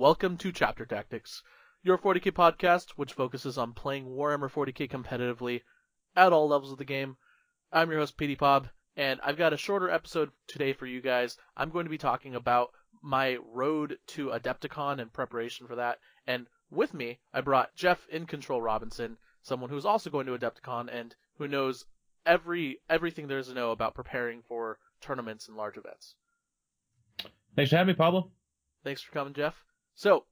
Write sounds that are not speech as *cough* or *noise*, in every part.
Welcome to Chapter Tactics, your 40k podcast which focuses on playing Warhammer 40k competitively at all levels of the game. I'm your host, PD Pob, and I've got a shorter episode today for you guys. I'm going to be talking about my road to Adepticon and preparation for that. And with me, I brought Jeff in Control Robinson, someone who's also going to Adepticon and who knows every everything there is to know about preparing for tournaments and large events. Thanks for having me, Pablo. Thanks for coming, Jeff. So,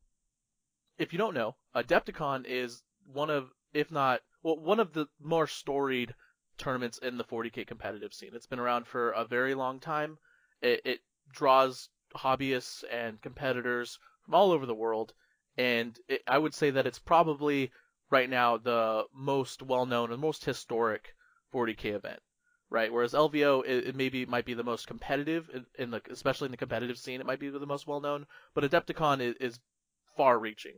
if you don't know, Adepticon is one of, if not, well, one of the more storied tournaments in the 40k competitive scene. It's been around for a very long time. It, it draws hobbyists and competitors from all over the world, and it, I would say that it's probably right now the most well-known and most historic 40k event right? Whereas LVO, it, it maybe might be the most competitive in, in, the, especially in the competitive scene, it might be the most well known. But Adepticon is, is far reaching.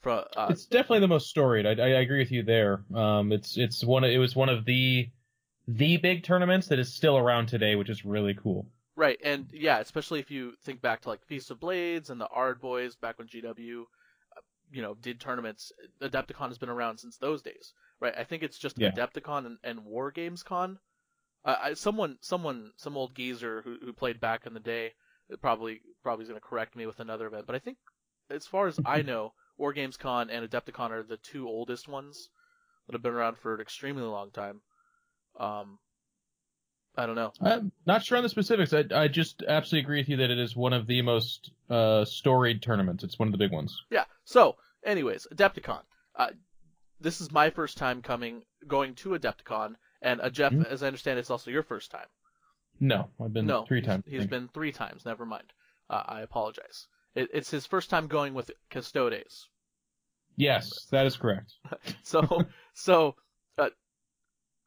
From uh, it's definitely the most storied. I, I agree with you there. Um, it's it's one. Of, it was one of the the big tournaments that is still around today, which is really cool. Right, and yeah, especially if you think back to like Feast of Blades and the 'Ard Boyz back when GW, uh, you know, did tournaments. Adepticon has been around since those days, right? I think it's just Yeah. Adepticon and, and War Games Con uh, I, someone, someone, some old geezer who, who played back in the day, uh, probably probably is going to correct me with another event. But I think, as far as I know, War Games Con and Adepticon are the two oldest ones that have been around for an extremely long time. Um, I don't know. I'm not sure on the specifics. I, I just absolutely agree with you that it is one of the most uh, storied tournaments. It's one of the big ones. Yeah. So, anyways, Adepticon. Uh, this is my first time coming, going to Adepticon, and uh, Jeff, Mhm. as I understand, it's also your first time. No, I've been no, three times. He's been three times. Never mind. Uh, I apologize. It, it's his first time going with Custodes. Yes, that is correct. *laughs* So, so uh,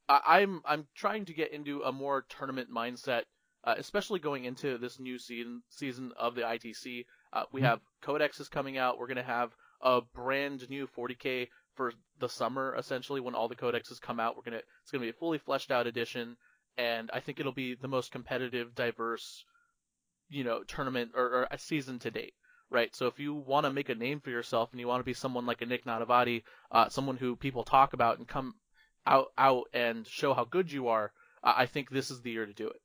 I, I'm I'm trying to get into a more tournament mindset, uh, especially going into this new season season of the ITC. Uh, we Mhm. have codexes coming out. We're gonna have a brand new 40k for the summer, essentially when all the codexes come out. We're gonna it's gonna be a fully fleshed out edition, and I think it'll be the most competitive, diverse, you know, tournament or, or a season to date. Right, so if you want to make a name for yourself and you want to be someone like a Nick Nanavati, uh, someone who people talk about and come out out and show how good you are, uh, I think this is the year to do it.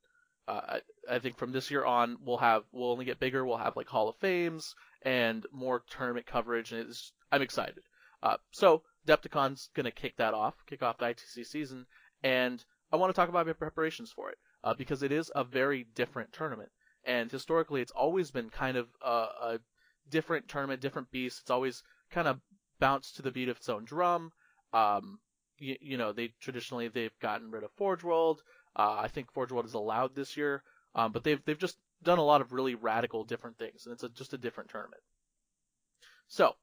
Uh, I, I think from this year on, we'll have we'll only get bigger. We'll have like Hall of Fames and more tournament coverage, and it's I'm excited. Uh, so Depticon's gonna kick that off, kick off the ITC season, and I want to talk about my preparations for it uh, because it is a very different tournament, and historically it's always been kind of a, a different tournament, different beast. It's always kind of bounced to the beat of its own drum. Um, you, you know, they traditionally they've gotten rid of Forge World. Uh, I think Forge World is allowed this year, um, but they've they've just done a lot of really radical different things, and it's a, just a different tournament. So,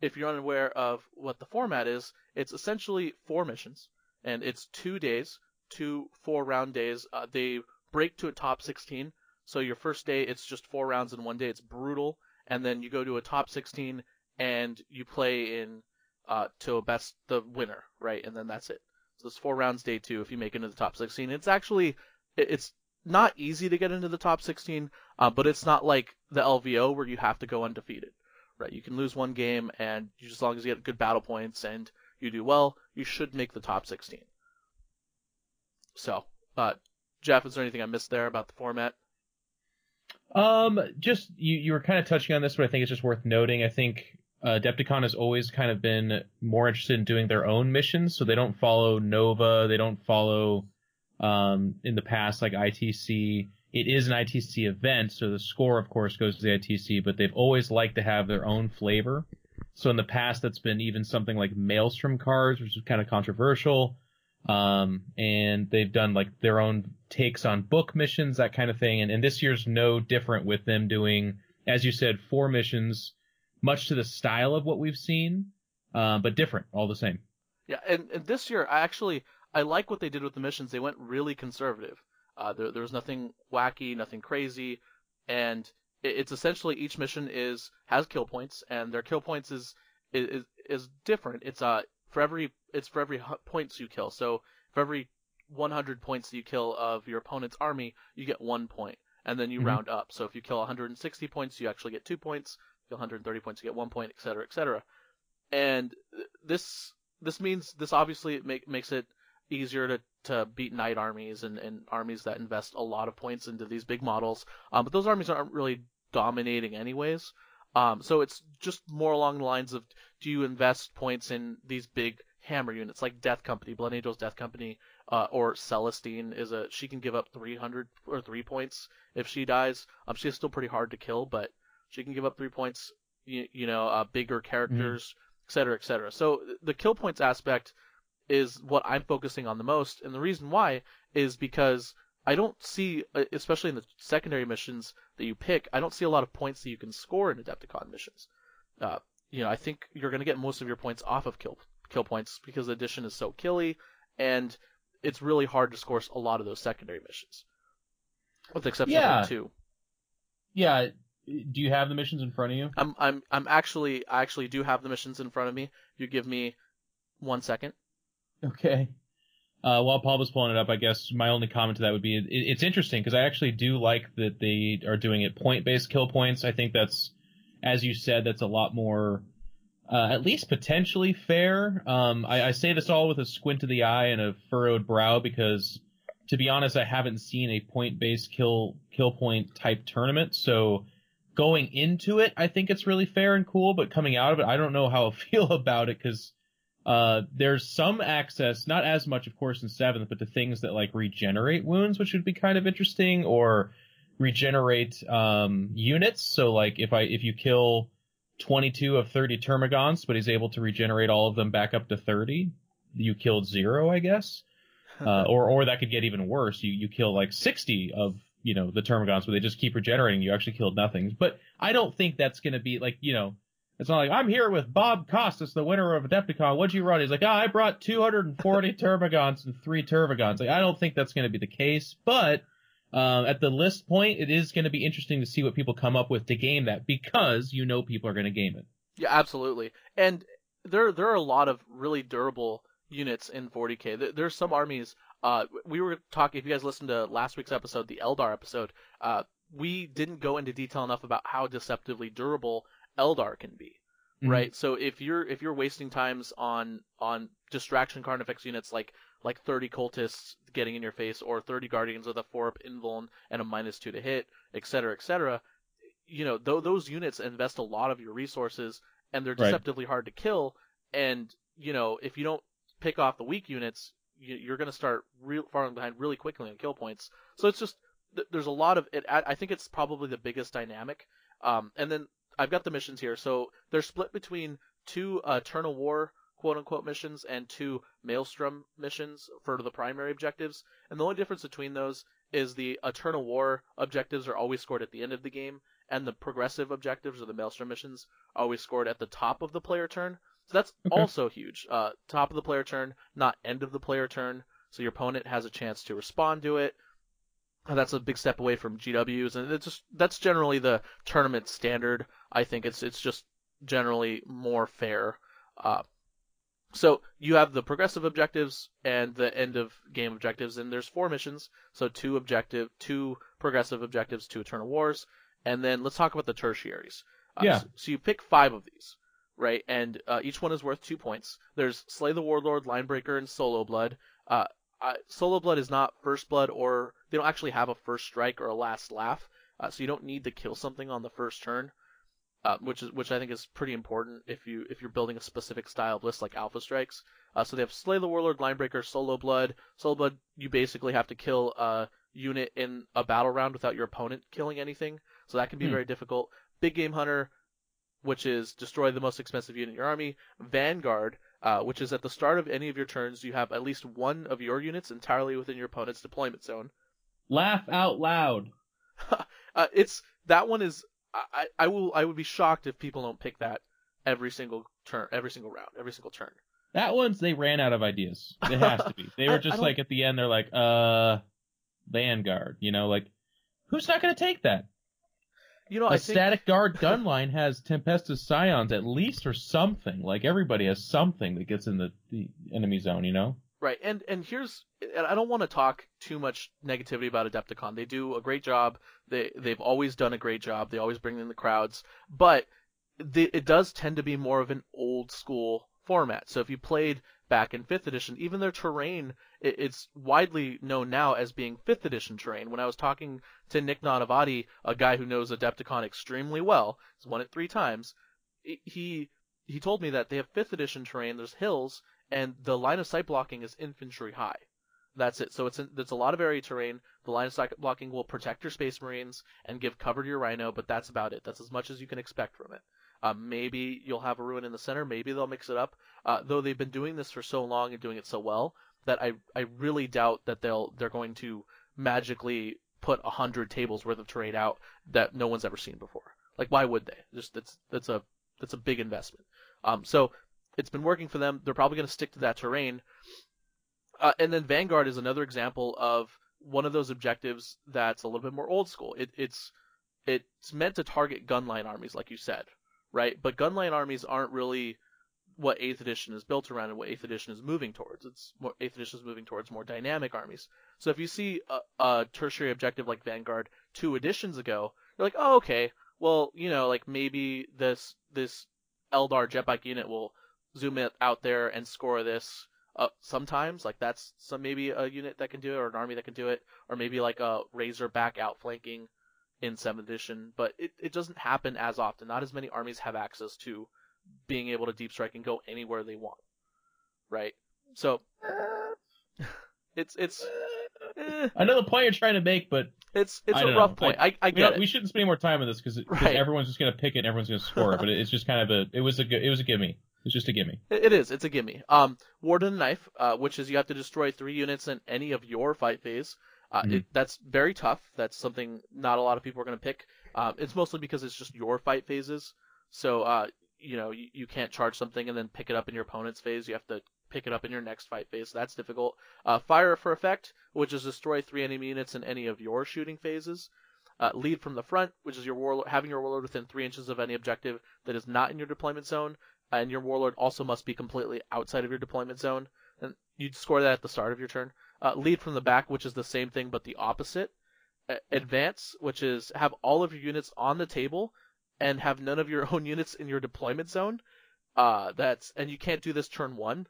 if you're unaware of what the format is, it's essentially four missions, and it's two days, two four round days. Uh, they break to a top 16. So your first day, it's just four rounds in one day. It's brutal, and then you go to a top 16 and you play in uh, to a best the winner, right? And then that's it. So it's four rounds day two if you make it into the top 16. It's actually it's not easy to get into the top 16, uh, but it's not like the LVO where you have to go undefeated, right? You can lose one game and you, as long as you get good battle points and you do well, you should make the top 16. So, Jeff, is there anything I missed there about the format? Um, just you you were kind of touching on this, but I think it's just worth noting. I think uh, Adepticon has always kind of been more interested in doing their own missions, so they don't follow Nova, they don't follow um in the past like ITC. It is an ITC event, so the score, of course, goes to the ITC, but they've always liked to have their own flavor. So in the past, that's been even something like Maelstrom cards, which is kind of controversial. Um, and they've done like their own takes on book missions, that kind of thing. And, and this year's no different with them doing, as you said, four missions, much to the style of what we've seen, uh, but different all the same. Yeah, and, and this year, I actually I like what they did with the missions. They went really conservative. Uh, there, there was nothing wacky, nothing crazy, and it, it's essentially each mission is has kill points, and their kill points is is is different. It's uh for every it's for every points you kill. So for every 100 points you kill of your opponent's army, you get one point, and then you mm-hmm. round up. So if you kill 160 points, you actually get two points. If you kill 130 points, you get one point, etc., etc. And this this means this obviously make, makes it easier to, to beat knight armies and, and armies that invest a lot of points into these big models. Um, but those armies aren't really dominating anyways. Um, so it's just more along the lines of do you invest points in these big hammer units like Death Company, Blood Angels Death Company, uh, or Celestine is a she can give up 300 or three points if she dies. Um, she's still pretty hard to kill, but she can give up three points. You, you know, uh, bigger characters, mm-hmm. et cetera, et cetera. So the kill points aspect is what I'm focusing on the most, and the reason why is because I don't see, uh, especially in the secondary missions that you pick, I don't see a lot of points that you can score in Adepticon missions. Uh, you know, I think you're going to get most of your points off of kill kill points because the edition is so killy, and it's really hard to score a lot of those secondary missions, with the exception yeah. of two. Yeah. Do you have the missions in front of you? I'm I'm I'm actually I actually do have the missions in front of me. You give me one second. Okay. Uh, while Paul was pulling it up, I guess my only comment to that would be it, it's interesting because I actually do like that they are doing it point based kill points. I think that's, as you said, that's a lot more, uh, at least potentially fair. Um, I, I, say this all with a squint of the eye and a furrowed brow because, to be honest, I haven't seen a point based kill kill point type tournament. So going into it, I think it's really fair and cool. But coming out of it, I don't know how I *laughs* feel about it because uh, there's some access, not as much, of course, in seventh, but to things that like regenerate wounds, which would be kind of interesting, or regenerate um, units. So like if I if you kill 22 of 30 termagants, but he's able to regenerate all of them back up to 30, you killed zero, I guess. *laughs* Uh, or or that could get even worse. You you kill like 60 of you know the termagants, but they just keep regenerating. You actually killed nothing. But I don't think that's going to be like you know it's not like I'm here with Bob Costas, the winner of Adepticon. What'd you run? He's like, oh, I brought 240 Termagants *laughs* and three Termagants. Like, I don't think that's going to be the case, but um, at the list point, it is going to be interesting to see what people come up with to game that because you know people are going to game it. Yeah, absolutely. And there there are a lot of really durable units in 40k. There's some armies. Uh, we were talking. If you guys listened to last week's episode, the Eldar episode, uh, we didn't go into detail enough about how deceptively durable Eldar can be. Mm-hmm. Right. So if you're if you're wasting times on on distraction Carnifex units like like 30 cultists getting in your face or 30 guardians with a 4 up invuln and a minus 2 to hit, etc., etc., you know, th- those units invest a lot of your resources and they're deceptively right. hard to kill and you know, if you don't pick off the weak units, you, are going to start real far behind really quickly on kill points. So it's just there's a lot of it. I think it's probably the biggest dynamic. Um, and then I've got the missions here. So they're split between two uh, Eternal War quote unquote missions and two Maelstrom missions for the primary objectives. And the only difference between those is the Eternal War objectives are always scored at the end of the game, and the progressive objectives or the Maelstrom missions are always scored at the top of the player turn. So that's okay. also huge. Uh, top of the player turn, not end of the player turn. So your opponent has a chance to respond to it, that's a big step away from GWs, and it's just that's generally the tournament standard. I think it's it's just generally more fair. Uh, so you have the progressive objectives and the end of game objectives, and there's four missions. So two objective, two progressive objectives, two Eternal Wars, and then let's talk about the tertiaries. Uh, yeah. So, so, you pick five of these, right? And uh, each one is worth two points. There's Slay the Warlord, Linebreaker, and Solo Blood. Uh, uh, Solo Blood is not first blood, or they don't actually have a first strike or a last laugh, uh, so you don't need to kill something on the first turn, uh, which is which I think is pretty important if you if you're building a specific style of list like Alpha Strikes. Uh, so they have Slay the Warlord, Linebreaker, Solo Blood. Solo Blood, you basically have to kill a unit in a battle round without your opponent killing anything, so that can be Hmm. very difficult. Big Game Hunter, which is destroy the most expensive unit in your army. Vanguard, uh, which is at the start of any of your turns, you have at least one of your units entirely within your opponent's deployment zone. Laugh out loud. *laughs* Uh, it's that one is I, I will I would be shocked if people don't pick that every single turn, every single round, every single turn. That one's they ran out of ideas. It has to be. *laughs* They were just like at the end, they're like, uh, Vanguard. You know, like who's not going to take that? You know, a I think static guard gun line has Tempestus Scions at least or something. Like everybody has something that gets in the, the enemy zone. You know. Right, and and here's and I don't want to talk too much negativity about Adepticon. They do a great job. They they've always done a great job. They always bring in the crowds, but the, it does tend to be more of an old school format. So if you played back in fifth edition, even their terrain, it, it's widely known now as being fifth edition terrain. When I was talking to Nick Nanavati, a guy who knows Adepticon extremely well, he's won it three times. He he told me that they have fifth edition terrain. There's hills and the line of sight blocking is infantry high. That's it. So it's in, a lot of area terrain. The line of sight blocking will protect your space marines and give cover to your rhino, but that's about it. That's as much as you can expect from it. Uh, maybe you'll have a ruin in the center. Maybe they'll mix it up. Uh, though they've been doing this for so long and doing it so well that I I really doubt that they'll they're going to magically put a hundred tables worth of terrain out that no one's ever seen before. Like why would they? Just that's that's a that's a big investment. Um, so it's been working for them. They're probably going to stick to that terrain. Uh, and then Vanguard is another example of one of those objectives that's a little bit more old school. It, it's it's meant to target gunline armies, like you said, right? But gunline armies aren't really what Eighth Edition is built around and what Eighth Edition is moving towards. It's more Eighth Edition is moving towards more dynamic armies. So if you see a, a tertiary objective like Vanguard two editions ago, you're like, oh okay, well you know like maybe this this Eldar jetbike unit will zoom it out there and score this uh, sometimes. Like that's some maybe a unit that can do it or an army that can do it, or maybe like a Razorback outflanking in seventh edition. But it, it doesn't happen as often. Not as many armies have access to being able to deep strike and go anywhere they want. Right? So *laughs* it's it's eh, I know the point you're trying to make, but it's it's I a rough know. point. I, I we, get it. we shouldn't spend any more time on this because Right. everyone's just gonna pick it, and everyone's gonna score it. But it, it's just kind of a it was a good- it was a gimme. It's just a gimme. It is. It's a gimme. Um, Warden Knife, uh, which is you have to destroy three units in any of your fight phase. Uh, Mhm. it, that's very tough. That's something not a lot of people are going to pick. Um, it's mostly because it's just your fight phases. So, uh, you know, you, you can't charge something and then pick it up in your opponent's phase. You have to pick it up in your next fight phase. That's difficult. Uh, Fire for Effect, which is destroy three enemy units in any of your shooting phases. Uh, lead from the front, which is your warlord, having your warlord within three inches of any objective that is not in your deployment zone and your warlord also must be completely outside of your deployment zone. And you'd score that at the start of your turn. Uh, lead from the back, which is the same thing but the opposite. A- advance, which is have all of your units on the table and have none of your *laughs* own units in your deployment zone. Uh, that's and you can't do this turn one.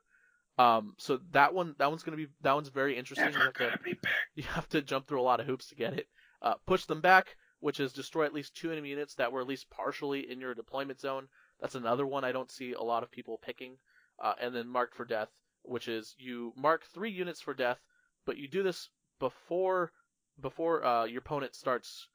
Um, so that one, that one's gonna be that one's very interesting. You have to- *laughs* you have to jump through a lot of hoops to get it. Uh, push them back, which is destroy at least two enemy units that were at least partially in your deployment zone. That's another one I don't see a lot of people picking. Uh, and then mark for death, which is you mark three units for death, but you do this before before uh, your opponent starts.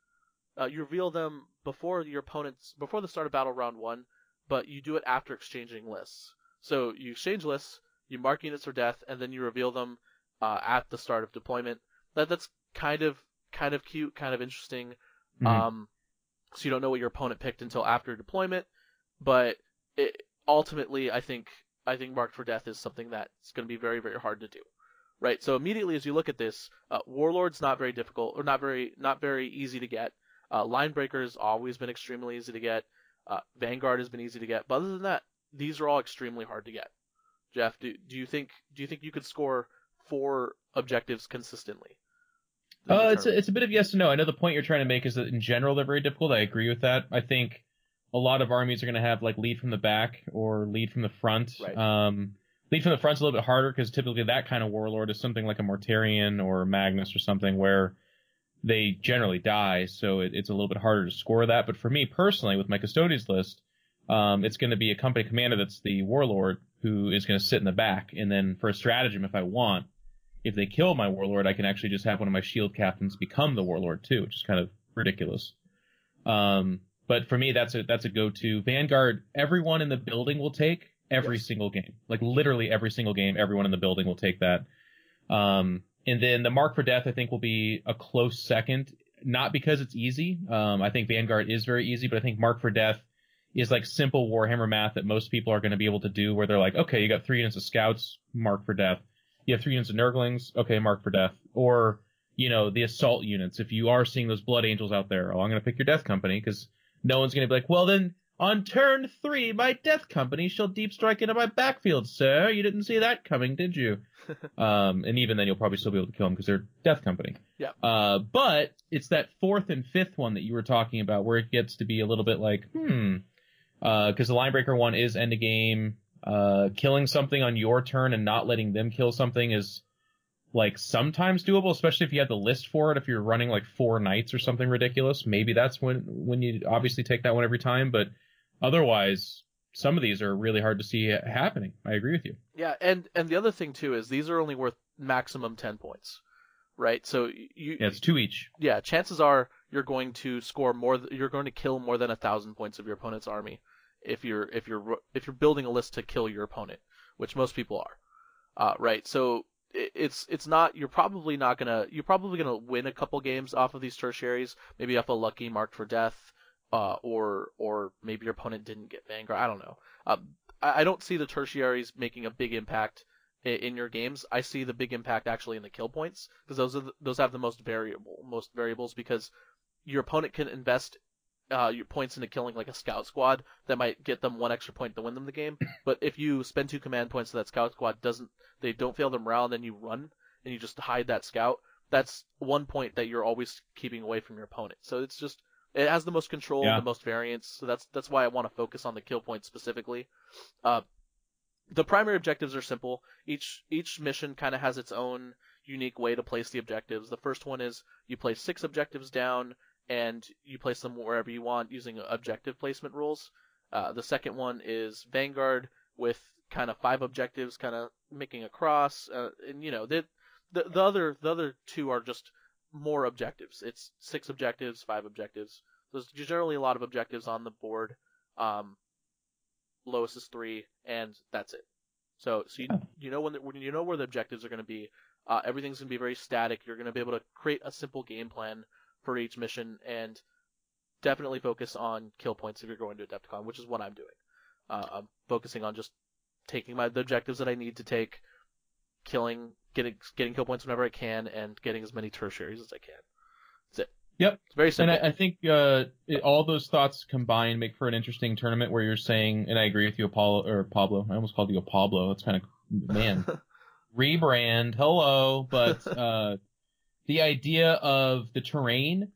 Uh, you reveal them before your opponent's before the start of battle round one, but you do it after exchanging lists. So you exchange lists, you mark units for death, and then you reveal them uh, at the start of deployment. That that's kind of kind of cute, kind of interesting. Mhm. Um, so you don't know what your opponent picked until after deployment, but it, ultimately, I think I think marked for death is something that's going to be very very hard to do. Right. So immediately as you look at this, uh, Warlord's not very difficult or not very not very easy to get. Uh, Linebreaker's always been extremely easy to get. Uh, Vanguard has been easy to get. But other than that, these are all extremely hard to get. Jeff, do, do you think do you think you could score four objectives consistently? Uh, it's a, it's a bit of yes and no. I know the point you're trying to make is that in general they're very difficult. I agree with that. I think a lot of armies are going to have like lead from the back or lead from the front. Right. Um, lead from the front's a little bit harder because typically that kind of warlord is something like a Mortarion or Magnus or something where they generally die, so it, it's a little bit harder to score that. But for me personally, with my custodians list, um, it's going to be a company commander that's the warlord who is going to sit in the back, and then for a stratagem, if I want, if they kill my warlord, I can actually just have one of my shield captains become the warlord too, which is kind of ridiculous. Um, but for me, that's a that's a go-to. Vanguard, everyone in the building will take every yes. single game, like literally every single game. Everyone in the building will take that. Um, and then the Mark for Death, I think, will be a close second. Not because it's easy. Um, I think Vanguard is very easy, but I think Mark for Death is like simple Warhammer math that most people are going to be able to do. Where they're like, okay, you got three units of scouts, Mark for Death. You have three units of Nurglings, okay, Mark for Death. Or you know the assault units. If you are seeing those Blood Angels out there, oh, I'm going to pick your Death Company because no one's going to be like, well then on turn three, my death company shall deep strike into my backfield, sir. You didn't see that coming, did you? *laughs* um, and even then, you'll probably still be able to kill them because they're death company. Yeah. Uh, but it's that fourth and fifth one that you were talking about where it gets to be a little bit like, hmm, because uh, the linebreaker one is end of game. Uh, killing something on your turn and not letting them kill something is like sometimes doable, especially if you have the list for it. If you're running like four knights or something ridiculous, maybe that's when when you obviously take that one every time. But Otherwise, some of these are really hard to see happening. I agree with you. Yeah, and and the other thing too is these are only worth maximum ten points, right? So you yeah, it's two each. Yeah, chances are you're going to score more. You're going to kill more than a thousand points of your opponent's army if you're if you're if you're building a list to kill your opponent, which most people are, uh, right? So it's it's not you're probably not gonna you're probably gonna win a couple games off of these tertiaries, maybe off a lucky marked for death uh, or or maybe your opponent didn't get Vanguard. I don't know. Um, I, I, don't see the tertiaries making a big impact in, in, your games. I see the big impact actually in the kill points because those are the, those have the most variable most variables because your opponent can invest uh, your points into killing like a scout squad that might get them one extra point to win them the game. *laughs* But if you spend two command points so that scout squad doesn't they don't fail the morale and then you run and you just hide that scout, that's one point that you're always keeping away from your opponent. So it's just it has the most control, yeah. the most variance, so that's that's why I want to focus on the kill points specifically. Uh, the primary objectives are simple. Each each mission kind of has its own unique way to place the objectives. The first one is you place six objectives down and you place them wherever you want using objective placement rules. Uh, the second one is Vanguard with kind of five objectives, kind of making a cross, uh, and you know the, the the other the other two are just more objectives. It's six objectives, five objectives. There's generally a lot of objectives on the board. Um, lowest is three, and that's it. So, so you, you know when, the, when you know where the objectives are going to be. Uh, everything's going to be very static. You're going to be able to create a simple game plan for each mission, and definitely focus on kill points if you're going to Adepticon, which is what I'm doing. Uh, I'm focusing on just taking my the objectives that I need to take, killing getting getting kill points whenever I can, and getting as many tertiaries as I can. That's it. Yep. It's very simple. And I, I think uh, it, all those thoughts combined make for an interesting tournament where you're saying, and I agree with you, Apollo or Pablo. I almost called you a Pablo. That's kind of man. *laughs* Rebrand. Hello, but uh, the idea of the terrain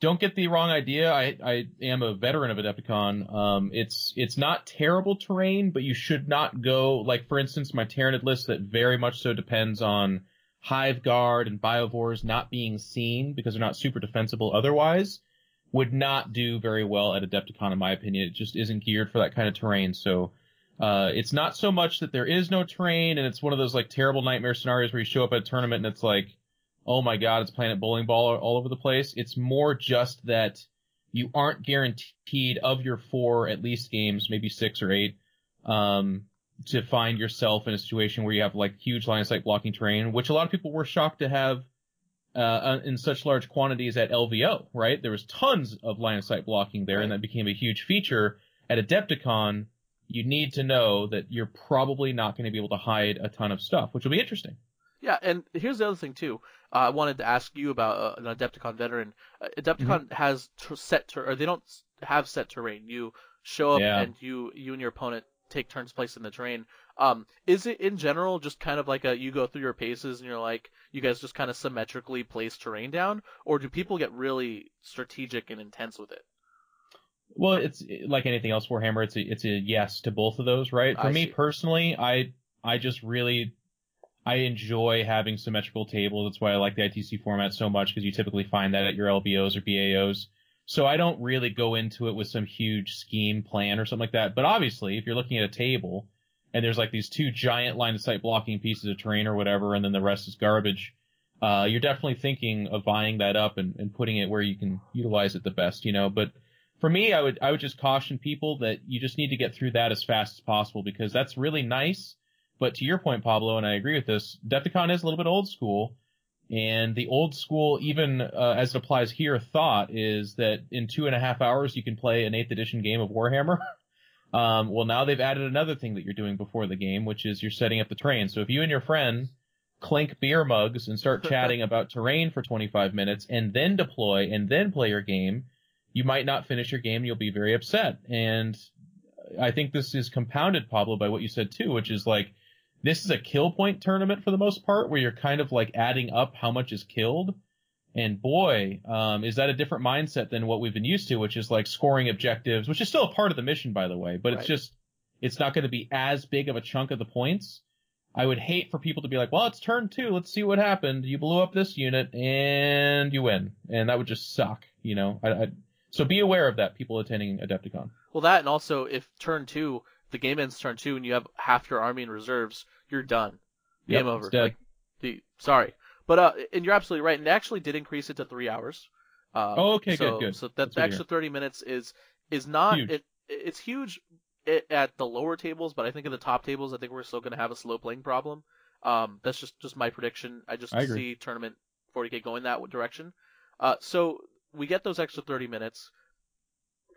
don't get the wrong idea. I, I am a veteran of Adepticon. Um, it's it's not terrible terrain, but you should not go like for instance my Tyranid list that very much so depends on Hive Guard and Biovores not being seen because they're not super defensible otherwise would not do very well at Adepticon in my opinion. It just isn't geared for that kind of terrain. So uh, it's not so much that there is no terrain and it's one of those like terrible nightmare scenarios where you show up at a tournament and it's like oh my god, it's Planet Bowling Ball all over the place. It's more just that you aren't guaranteed of your four at least games, maybe six or eight, um, to find yourself in a situation where you have like huge line of sight blocking terrain, which a lot of people were shocked to have uh, in such large quantities at LVO, right? There was tons of line of sight blocking there, right. and that became a huge feature. At Adepticon, you need to know that you're probably not going to be able to hide a ton of stuff, which will be interesting. Yeah, and here's the other thing too. Uh, I wanted to ask you about uh, an Adepticon veteran. Uh, Adepticon mm-hmm. has ter- set ter- or they don't have set terrain. You show up yeah. and you you and your opponent take turns placing the terrain. Um, is it in general just kind of like a you go through your paces and you're like you guys just kind of symmetrically place terrain down, or do people get really strategic and intense with it? Well, it's like anything else Warhammer. It's a it's a yes to both of those, right? For I me see. personally, I I just really I enjoy having symmetrical tables. That's why I like the ITC format so much because you typically find that at your LVOs or BAOs. So I don't really go into it with some huge scheme plan or something like that. But obviously, if you're looking at a table and there's like these two giant line of sight blocking pieces of terrain or whatever, and then the rest is garbage, uh, you're definitely thinking of buying that up and, and putting it where you can utilize it the best, you know. But for me, I would I would just caution people that you just need to get through that as fast as possible because that's really nice. But to your point, Pablo, and I agree with this, Adepticon is a little bit old school, and the old school, even uh, as it applies here, thought is that in two and a half hours you can play an eighth edition game of Warhammer. *laughs* um, well, now they've added another thing that you're doing before the game, which is you're setting up the terrain. So if you and your friend clink beer mugs and start *laughs* chatting about terrain for 25 minutes and then deploy and then play your game, you might not finish your game and you'll be very upset. And I think this is compounded, Pablo, by what you said too, which is like this is a kill point tournament for the most part, where you're kind of like adding up how much is killed. And boy, um, is that a different mindset than what we've been used to, which is like scoring objectives, which is still a part of the mission, by the way, but right. it's just, it's not going to be as big of a chunk of the points. I would hate for people to be like, well, it's turn two. Let's see what happened. You blew up this unit and you win. And that would just suck, you know? I, I, so be aware of that, people attending Adepticon. Well, that and also if turn two, the game ends turn two and you have half your army in reserves, you're done. Game yep, over. Like, the, sorry, but uh, and you're absolutely right. And they actually did increase it to three hours. Um, oh, okay, so, good, good. So that the extra thirty minutes is is not huge. it. It's huge at the lower tables, but I think in the top tables, I think we're still going to have a slow playing problem. Um, that's just just my prediction. I just I see tournament 40k going that direction. Uh, so we get those extra 30 minutes,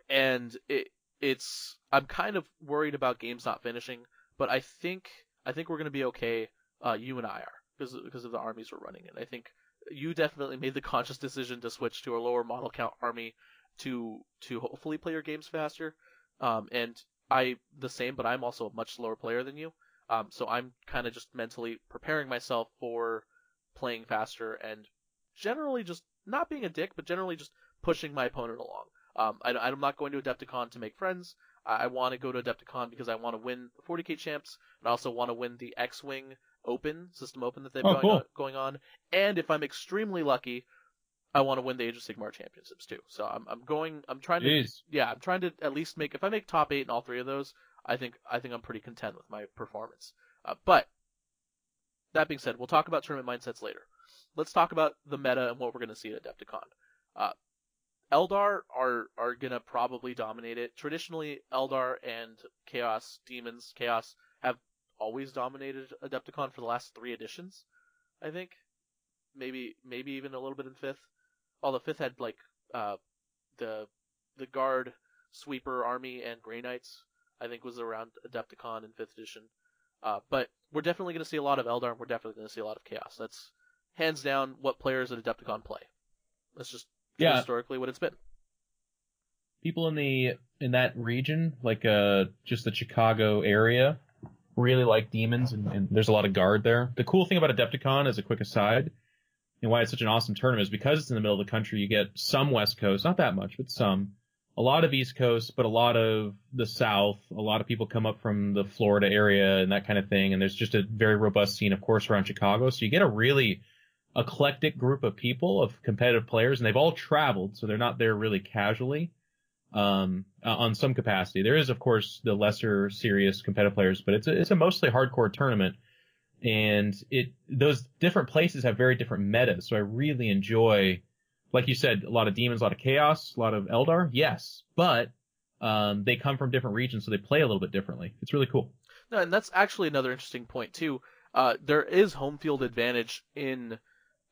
and it it's I'm kind of worried about games not finishing, but I think I think we're gonna be okay. Uh, you and I are because because of the armies we're running, and I think you definitely made the conscious decision to switch to a lower model count army to to hopefully play your games faster. Um, and I the same, but I'm also a much slower player than you. Um, so I'm kind of just mentally preparing myself for playing faster and generally just not being a dick, but generally just pushing my opponent along. Um, I, am not going to Adepticon to make friends. I, I want to go to Adepticon because I want to win the 40k champs, and I also want to win the X-wing Open system Open that they've oh, going, cool. on, going on. And if I'm extremely lucky, I want to win the Age of Sigmar championships too. So I'm I'm going. I'm trying to. Yeah, I'm trying to at least make. If I make top eight in all three of those, I think I think I'm pretty content with my performance. Uh, but that being said, we'll talk about tournament mindsets later. Let's talk about the meta and what we're going to see at Adepticon. Uh, Eldar are are gonna probably dominate it. Traditionally, Eldar and Chaos Demons, Chaos have always dominated Adepticon for the last three editions. I think, maybe maybe even a little bit in fifth. Although fifth had like uh, the the guard sweeper army and Grey Knights. I think was around Adepticon in fifth edition. Uh, but we're definitely going to see a lot of Eldar, and we're definitely going to see a lot of Chaos. That's hands down what players at Adepticon play. Let's just yeah. historically what it's been. People in the in that region, like uh just the Chicago area, really like demons and, and there's a lot of guard there. The cool thing about Adepticon as a quick aside, and why it's such an awesome tournament is because it's in the middle of the country, you get some West Coast, not that much, but some. A lot of East Coast, but a lot of the South. A lot of people come up from the Florida area and that kind of thing. And there's just a very robust scene, of course, around Chicago. So you get a really eclectic group of people of competitive players, and they've all traveled, so they're not there really casually. Um, uh, on some capacity, there is of course the lesser serious competitive players, but it's a, it's a mostly hardcore tournament, and it those different places have very different metas. So I really enjoy, like you said, a lot of demons, a lot of chaos, a lot of Eldar, yes, but um, they come from different regions, so they play a little bit differently. It's really cool. No, and that's actually another interesting point too. Uh, there is home field advantage in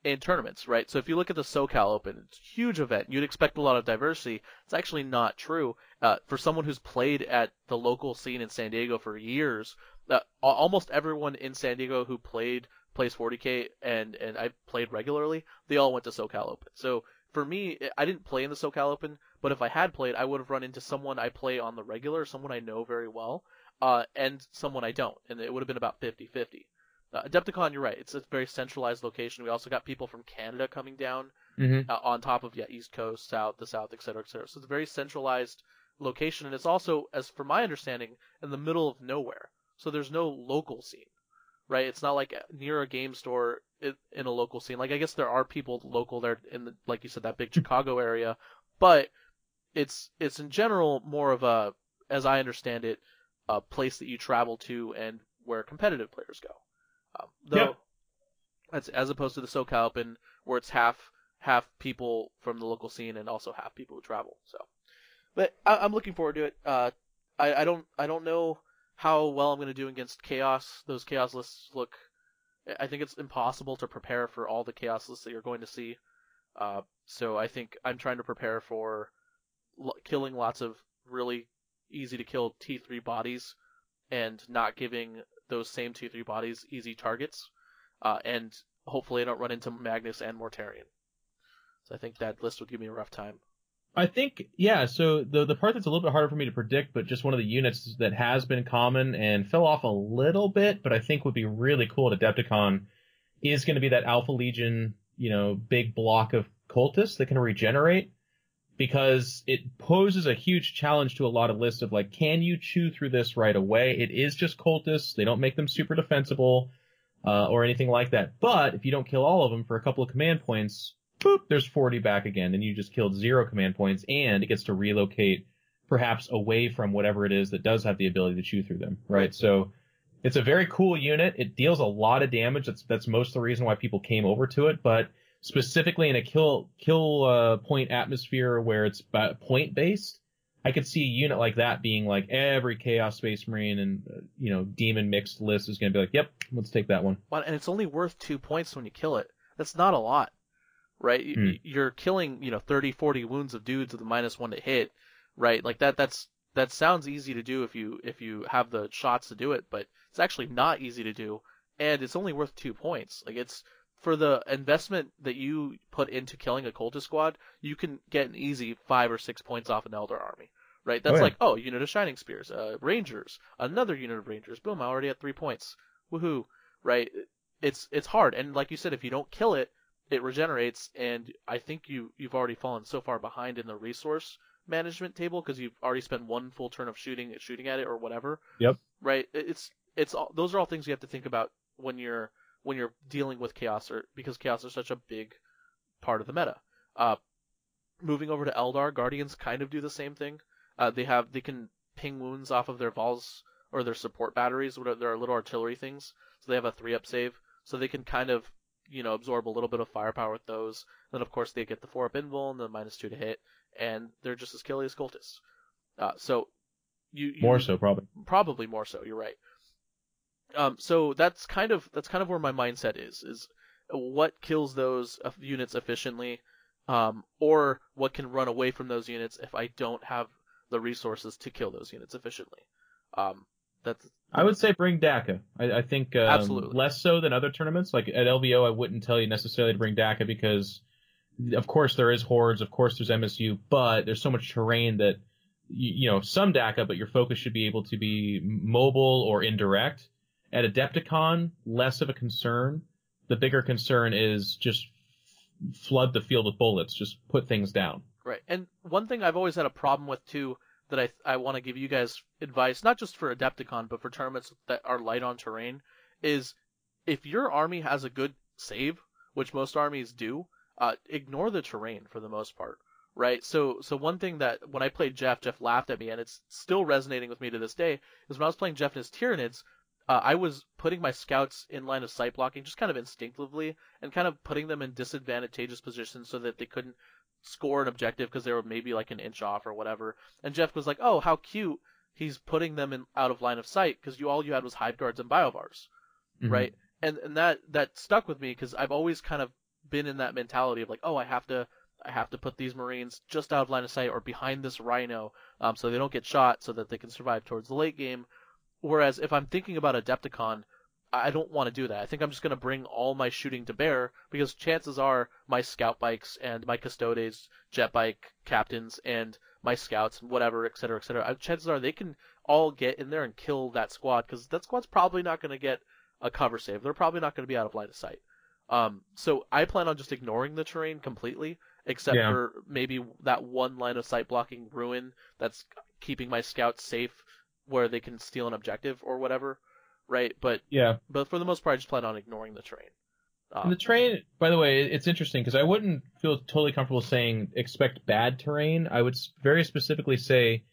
in tournaments, right? So if you look at the SoCal Open, it's a huge event. You'd expect a lot of diversity. It's actually not true. Uh, for someone who's played at the local scene in San Diego for years, uh, almost everyone in San Diego who played plays 40k and and I played regularly, they all went to SoCal Open. So for me, I didn't play in the SoCal Open, but if I had played, I would have run into someone I play on the regular, someone I know very well, uh, and someone I don't, and it would have been about 50-50. Uh, Adepticon, you're right. It's a very centralized location. We also got people from Canada coming down mm-hmm. uh, on top of yeah East Coast, South, the South, et cetera, et cetera. So it's a very centralized location, and it's also, as from my understanding, in the middle of nowhere. So there's no local scene. right? It's not like near a game store in a local scene. Like I guess there are people local there in the, like you said, that big Chicago area, but it's it's in general more of a, as I understand it, a place that you travel to and where competitive players go. Um, though, yeah. as as opposed to the SoCal Open, where it's half half people from the local scene and also half people who travel. So, but I, am looking forward to it. Uh, I, I don't I don't know how well I'm going to do against chaos. Those chaos lists look. I think it's impossible to prepare for all the chaos lists that you're going to see. Uh, so I think I'm trying to prepare for l- killing lots of really easy to kill T3 bodies and not giving those same T3 bodies easy targets. Uh, and hopefully I don't run into Magnus and Mortarion. So I think that list would give me a rough time. I think yeah. So the the part that's a little bit harder for me to predict, but just one of the units that has been common and fell off a little bit, but I think would be really cool at Adepticon, is going to be that Alpha Legion, you know, big block of cultists that can regenerate, because it poses a huge challenge to a lot of lists of like, can you chew through this right away? It is just cultists; they don't make them super defensible, uh, or anything like that. But if you don't kill all of them for a couple of command points, boop, there's 40 back again, and you just killed zero command points, and it gets to relocate perhaps away from whatever it is that does have the ability to chew through them, right? So it's a very cool unit. It deals a lot of damage. That's that's most of the reason why people came over to it, but specifically in a kill kill uh, point atmosphere where it's point based, I could see a unit like that being like every Chaos Space Marine and uh, you know demon mixed list is going to be like, yep, let's take that one. Well, and it's only worth two points when you kill it. That's not a lot right? Mm. You're killing, you know, 30, 40 wounds of dudes with a minus one to hit, right? Like that, that's, that sounds easy to do if you, if you have the shots to do it, but it's actually not easy to do. And it's only worth two points. Like it's, for the investment that you put into killing a cultist squad, you can get an easy five or six points off an Eldar army. Right? That's oh, yeah. like, oh, unit of Shining Spears, uh, Rangers, another unit of Rangers. Boom, I already had three points. Woohoo. Right? It's, it's hard. And like you said, if you don't kill it, it regenerates, and I think you you've already fallen so far behind in the resource management table because you've already spent one full turn of shooting shooting at it or whatever. Yep. Right. It's it's all, those are all things you have to think about when you're when you're dealing with chaos or because chaos is such a big part of the meta. Uh, moving over to Eldar, Guardians kind of do the same thing. Uh, they have they can ping wounds off of their Vols or their support batteries, what are their little artillery things. So they have a three up save, so they can kind of you know, absorb a little bit of firepower with those. Then, of course, they get the 4 up invul and the minus 2 to hit, and they're just as killy as cultists. Uh, so, you, you, More so, probably. Probably more so, you're right. Um, so that's kind of that's kind of where my mindset is is what kills those units efficiently, um, or what can run away from those units if I don't have the resources to kill those units efficiently. Um, that's I would say bring Dakka. I, I think um, absolutely less so than other tournaments. Like at LVO, I wouldn't tell you necessarily to bring Dakka because, of course, there is hordes. Of course, there's MSU, but there's so much terrain that you, you know some Dakka, but your focus should be able to be mobile or indirect. At Adepticon, less of a concern. The bigger concern is just flood the field with bullets. Just put things down. Right. And one thing I've always had a problem with too that I I want to give you guys advice, not just for Adepticon, but for tournaments that are light on terrain, is if your army has a good save, which most armies do, uh, ignore the terrain for the most part, right? So so one thing that when I played Jeff, Jeff laughed at me, and it's still resonating with me to this day, is when I was playing Jeff and his Tyranids, uh, I was putting my scouts in line of sight blocking just kind of instinctively and kind of putting them in disadvantageous positions so that they couldn't score an objective because they were maybe like an inch off or whatever. And Jeff was like, "Oh, how cute! He's putting them in out of line of sight because you all you had was hive guards and biovores, mm-hmm. right?" And and that that stuck with me because I've always kind of been in that mentality of like, "Oh, I have to." I have to put these Marines just out of line of sight or behind this Rhino, um, so they don't get shot, so that they can survive towards the late game. Whereas if I'm thinking about Adepticon, I don't want to do that. I think I'm just going to bring all my shooting to bear because chances are my scout bikes and my custodes, jet bike captains, and my scouts, whatever, et cetera, et cetera, uh, chances are they can all get in there and kill that squad because that squad's probably not going to get a cover save. They're probably not going to be out of line of sight. Um, so I plan on just ignoring the terrain completely, except yeah. for maybe that one line of sight blocking ruin that's keeping my scouts safe where they can steal an objective or whatever right? But Yeah. but for the most part, I just plan on ignoring the terrain. Um, And the terrain, by the way, it's interesting because I wouldn't feel totally comfortable saying expect bad terrain. I would very specifically say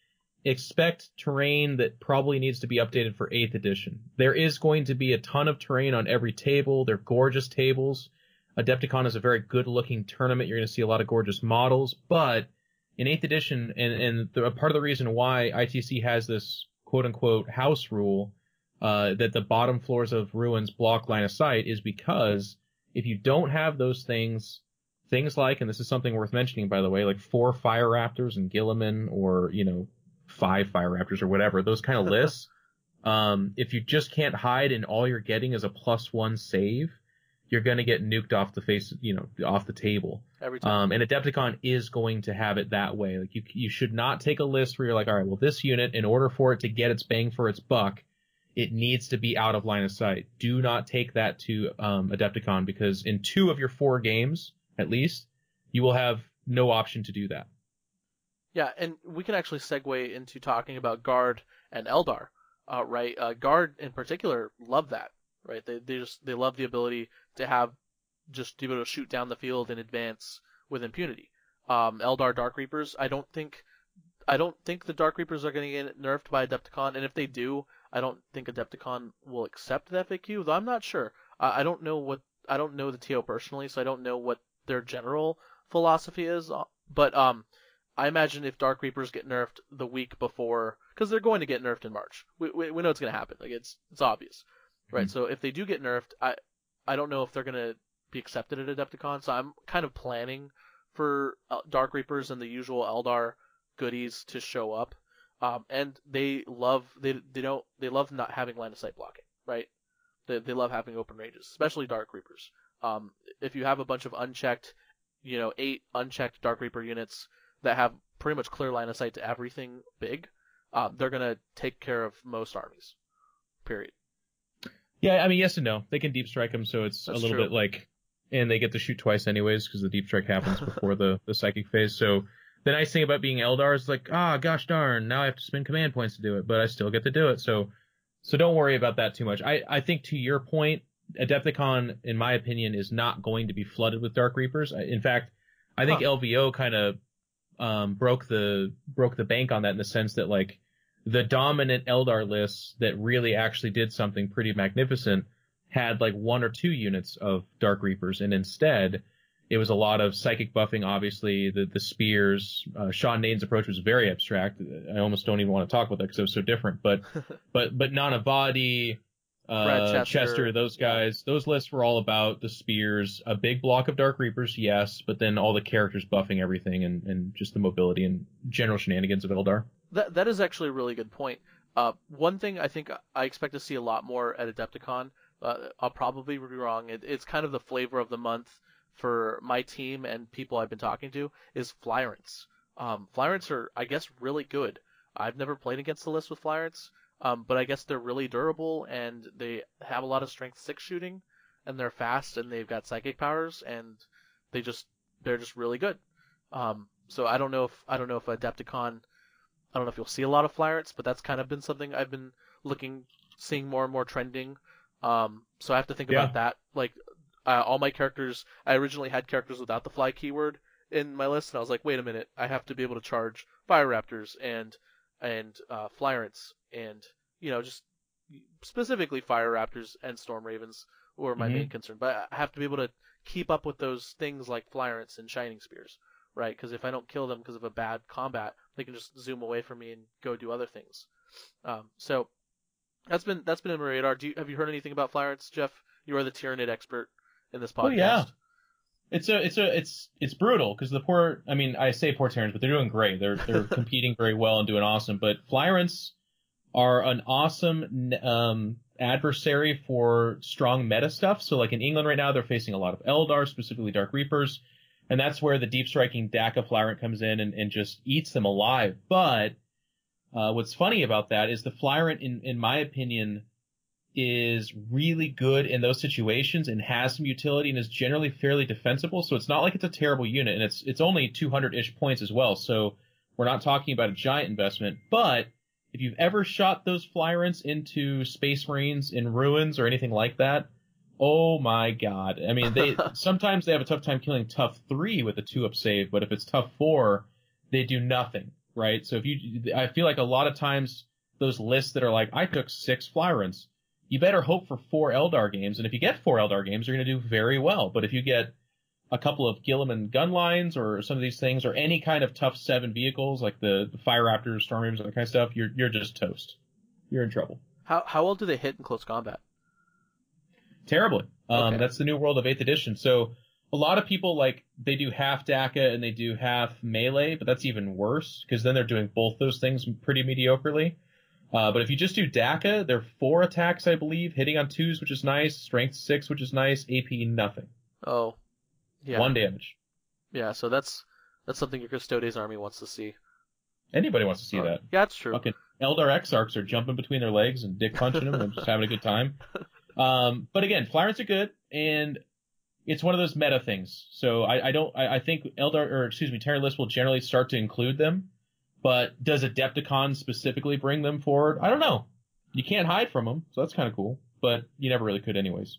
expect terrain that probably needs to be updated for 8th edition. There is going to be a ton of terrain on every table. They're gorgeous tables. Adepticon is a very good looking tournament. You're going to see a lot of gorgeous models, but in 8th edition, and, and the, a part of the reason why ITC has this quote unquote house rule uh, that the bottom floors of ruins block line of sight is because if you don't have those things, things like, and this is something worth mentioning, by the way, like four fire raptors and Guilliman, or you know, five fire raptors or whatever, those kind of *laughs* lists. um, if you just can't hide and all you're getting is a plus one save, you're gonna get nuked off the face, you know, off the table. every time. Um, and Adepticon is going to have it that way. Like you, you should not take a list where you're like, all right, well, this unit, in order for it to get its bang for its buck, it needs to be out of line of sight. Do not take that to um, Adepticon because in two of your four games, at least, you will have no option to do that. Yeah, and we can actually segue into talking about Guard and Eldar, uh, right? Uh, Guard in particular love that, right? They they just they love the ability to have just be able to shoot down the field and advance with impunity. Um, Eldar Dark Reapers, I don't think I don't think the Dark Reapers are going to get nerfed by Adepticon, and if they do, I don't think Adepticon will accept the FAQ. Though I'm not sure. I, I don't know what I don't know the TO personally, so I don't know what their general philosophy is. uh, But um, I imagine if Dark Reapers get nerfed the week before, because they're going to get nerfed in March. We, we, we know it's going to happen. Like it's it's obvious, right? Mhm. So if they do get nerfed, I I don't know if they're going to be accepted at Adepticon. So I'm kind of planning for uh, Dark Reapers and the usual Eldar goodies to show up. Um, and they love they they don't they love not having line of sight blocking, right? They they love having open ranges, especially Dark Reapers. Um, if you have a bunch of unchecked, you know, eight unchecked Dark Reaper units that have pretty much clear line of sight to everything big, uh, they're gonna take care of most armies. Period. Yeah, I mean, yes and no. They can deep strike them, so it's That's a little true. bit like, and they get to shoot twice anyways because the deep strike happens *laughs* before the the psychic phase. So the nice thing about being Eldar is like, ah, gosh darn, now I have to spend command points to do it, but I still get to do it. So, so don't worry about that too much. I I think to your point, Adepticon, in my opinion, is not going to be flooded with Dark Reapers. In fact, I think Huh. LVO kind of um, broke the broke the bank on that in the sense that like the dominant Eldar lists that really actually did something pretty magnificent had like one or two units of Dark Reapers, and instead it was a lot of psychic buffing. Obviously, the the spears. Uh, Sean Nayden's approach was very abstract. I almost don't even want to talk about that because it was so different. But *laughs* but but Nanavati, uh, Chester. Chester, those guys, those lists were all about the spears, a big block of Dark Reapers, yes, but then all the characters buffing everything and, and just the mobility and general shenanigans of Eldar. That that is actually a really good point. Uh, one thing I think I expect to see a lot more at Adepticon. Uh, I'll probably be wrong. It, it's kind of the flavor of the month for my team and people I've been talking to is Flyrants. Um, Flyrants are, I guess, really good. I've never played against the list with Flyrants, um, but I guess they're really durable and they have a lot of strength six shooting, and they're fast and they've got psychic powers and they just they're just really good. Um, so I don't know if I don't know if Adepticon I don't know if you'll see a lot of Flyrants, but that's kind of been something I've been looking, seeing more and more trending. Um, so I have to think Yeah. about that. Like, uh, all my characters, I originally had characters without the fly keyword in my list, and I was like, wait a minute, I have to be able to charge Fire Raptors and and uh, Flyrants and you know just specifically Fire Raptors and Storm Ravens were my Mhm. main concern. But I have to be able to keep up with those things like Flyrants and Shining Spears right? Because if I don't kill them because of a bad combat, they can just zoom away from me and go do other things. Um, so that's been that's been in my radar. Do you, have you heard anything about Flyrants, Jeff? You are the Tyranid expert in this podcast. Oh, yeah. It's a, it's a, it's, it's brutal because the poor, I mean, I say poor Terrans, but they're doing great. They're, they're *laughs* competing very well and doing awesome. But Flyrants are an awesome, um, adversary for strong meta stuff. So like in England right now, they're facing a lot of Eldar, specifically Dark Reapers. And that's where the deep striking Dakka Flyrant comes in and, and just eats them alive. But, uh, what's funny about that is the Flyrant, in, in my opinion, is really good in those situations and has some utility and is generally fairly defensible. So it's not like it's a terrible unit and it's, it's only 200 ish points as well. So we're not talking about a giant investment, but if you've ever shot those Flyrants into Space Marines in ruins or anything like that, oh my god. I mean, they *laughs* sometimes they have a tough time killing tough three with a two up save, but if it's tough four, they do nothing, right? So if you, I feel like a lot of times those lists that are like, I took six Flyrants, you better hope for four Eldar games, and if you get four Eldar games, you're going to do very well. But if you get a couple of Guilliman gun lines or some of these things, or any kind of tough seven vehicles like the, the Fire Raptors, Storm Reapers, that kind of stuff, you're you're just toast. You're in trouble. How how well do they hit in close combat? Terribly. Um, Okay. That's the new world of Eighth Edition. So a lot of people like they do half Dakka and they do half melee, but that's even worse because then they're doing both those things pretty mediocrely. Uh, but if you just do Dakka, they're four attacks, I believe, hitting on twos, which is nice, strength six, which is nice, AP nothing, Oh, yeah, one damage. yeah. So that's that's something your Custodes army wants to see. Anybody wants to see Uh, that. Yeah, that's true. Fucking Eldar Exarchs are jumping between their legs and dick punching them and just having a good time. *laughs* Um, but again, Flyrants are good, and it's one of those meta things. So I, I don't, I, I think Eldar, or excuse me, Terran lists will generally start to include them. But does Adepticon specifically bring them forward? I don't know. You can't hide from them, so that's kind of cool. But you never really could, anyways.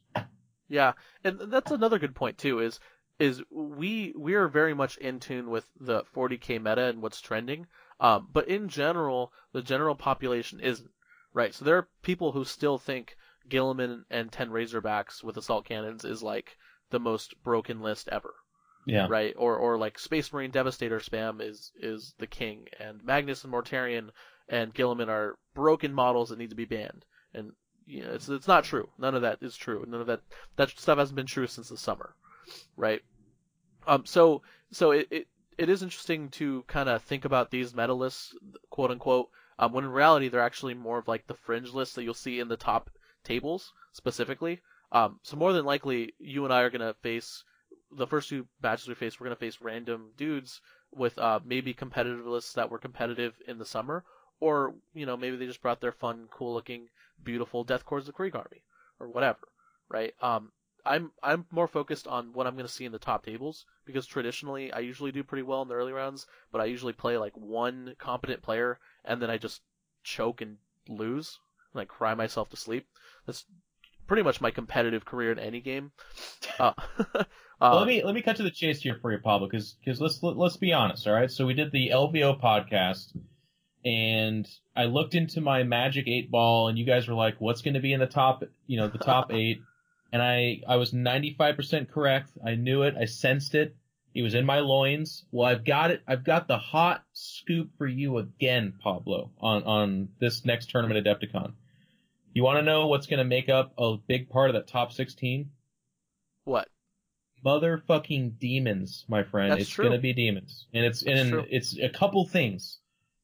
Yeah, and that's another good point too. Is is we we are very much in tune with the 40k meta and what's trending. Um, but in general, the general population isn't right. So there are people who still think Guilliman and 10 Razorbacks with assault cannons is like the most broken list ever. Yeah. right? Or or like Space Marine Devastator spam is is the king, and Magnus and Mortarion and Guilliman are broken models that need to be banned. And you know, it's it's not true. None of that is true. None of that that stuff hasn't been true since the summer, right? Um, so so it it, it is interesting to kind of think about these meta lists, quote unquote, um, when in reality they're actually more of like the fringe lists that you'll see in the top tables specifically. Um, so more than likely, you and I are gonna face the first two batches we face. We're gonna face random dudes with uh, maybe competitive lists that were competitive in the summer, or you know maybe they just brought their fun, cool-looking, beautiful Death Corps of the Krieg army or whatever, right? Um, I'm I'm more focused on what I'm gonna see in the top tables because traditionally I usually do pretty well in the early rounds, but I usually play like one competent player and then I just choke and lose, and I cry myself to sleep. That's pretty much my competitive career in any game. *laughs* Uh, *laughs* Well, uh, let me let me cut to the chase here for you, Pablo, because because let's let, let's be honest, all right. So we did the LVO podcast, and I looked into my Magic Eight Ball, and you guys were like, "What's going to be in the top, you know, the top *laughs* eight? And I I was 95% correct. I knew it. I sensed it. It was in my loins. Well, I've got it. I've got the hot scoop for you again, Pablo, on on this next tournament at Adepticon. You want to know what's going to make up a big part of that top 16? what? motherfucking demons, my friend. That's it's true. gonna be demons, and it's That's and true. it's a couple things.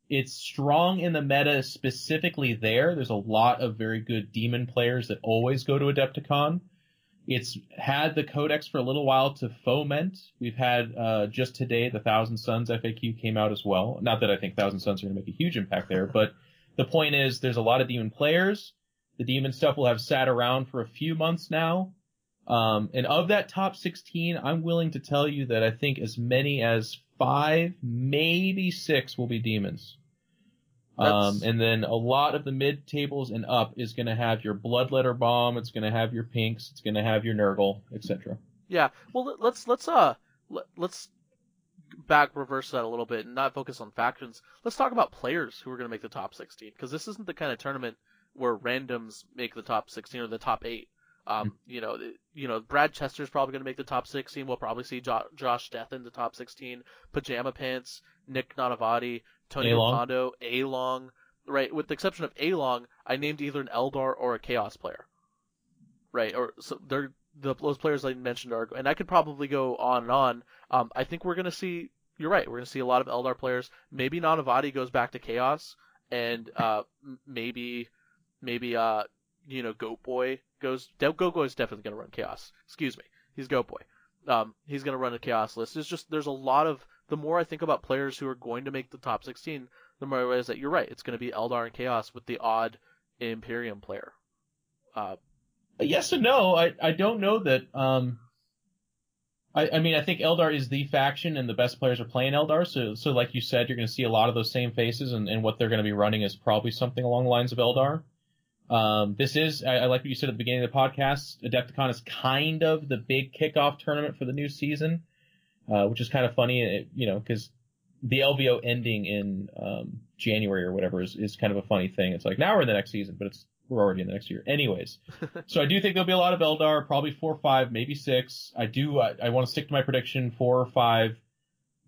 It's strong in the meta specifically there. There's a lot of very good demon players that always go to Adepticon. It's had the codex for a little while to foment. We've had uh, just today the Thousand Suns FAQ came out as well. Not that I think Thousand Suns are going to make a huge impact there, but the point is there's a lot of demon players. The demon stuff will have sat around for a few months now. Um, and of that top 16, I'm willing to tell you that I think as many as five, maybe six will be demons. Um, and then a lot of the mid tables and up is going to have your bloodletter bomb. It's going to have your pinks. It's going to have your Nurgle, etc. Yeah. Well, let- let's let's uh let, let's back reverse that a little bit and not focus on factions. Let's talk about players who are going to make the top 16 because this isn't the kind of tournament where randoms make the top 16 or the top 8. Um, you know, you know, Brad Chester's probably going to make the top 16. We'll probably see jo- Josh Death in the top 16. Pajama Pants, Nick Nanavati, Tony A-Long. A-Long. Right, with the exception of A-Long, I named either an Eldar or a Chaos player. Right, or so they're the those players I mentioned are, and I could probably go on and on. Um, I think we're gonna see. You're right. We're gonna see a lot of Eldar players. Maybe Nanavati goes back to Chaos, and uh, maybe, maybe uh, you know, Goat Boy goes. Goat Boy is definitely gonna run Chaos. Excuse me, he's Goat Boy. Um, he's gonna run a Chaos list. It's just there's a lot of. The more I think about players who are going to make the top 16, the more I realize that you're right. It's gonna be Eldar and Chaos with the odd Imperium player. Uh, Yes and no. I, I don't know that. Um, I, I mean, I think Eldar is the faction, and the best players are playing Eldar. So, so like you said, you're going to see a lot of those same faces, and, and what they're going to be running is probably something along the lines of Eldar. Um, this is, I, I, like what you said at the beginning of the podcast. Adepticon is kind of the big kickoff tournament for the new season, uh, which is kind of funny, it, you know, because the LVO ending in um, January or whatever is, is kind of a funny thing. It's like now we're in the next season, but it's we're already in the next year. Anyways, *laughs* so I do think there'll be a lot of Eldar, probably four or five, maybe six. I do. I, I want to stick to my prediction, four or five,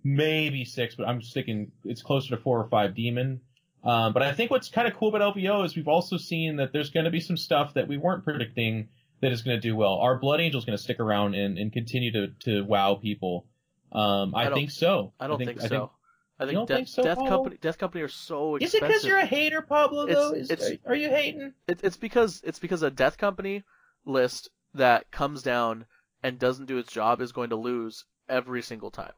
maybe six, but I'm sticking. It's closer to four or five Demon. Um, but I think what's kind of cool about LVO is we've also seen that there's going to be some stuff that we weren't predicting that is going to do well. Our Blood Angel is going to stick around and, and continue to, to wow people. Um, I, I think so. I don't I think, think, so. I think, I think, Death, think so, Death Company, Death Company are so expensive. Is it because you're a hater, Pablo? Though, it's, it's, are you hating? It, it's because it's because a Death Company list that comes down and doesn't do its job is going to lose every single time.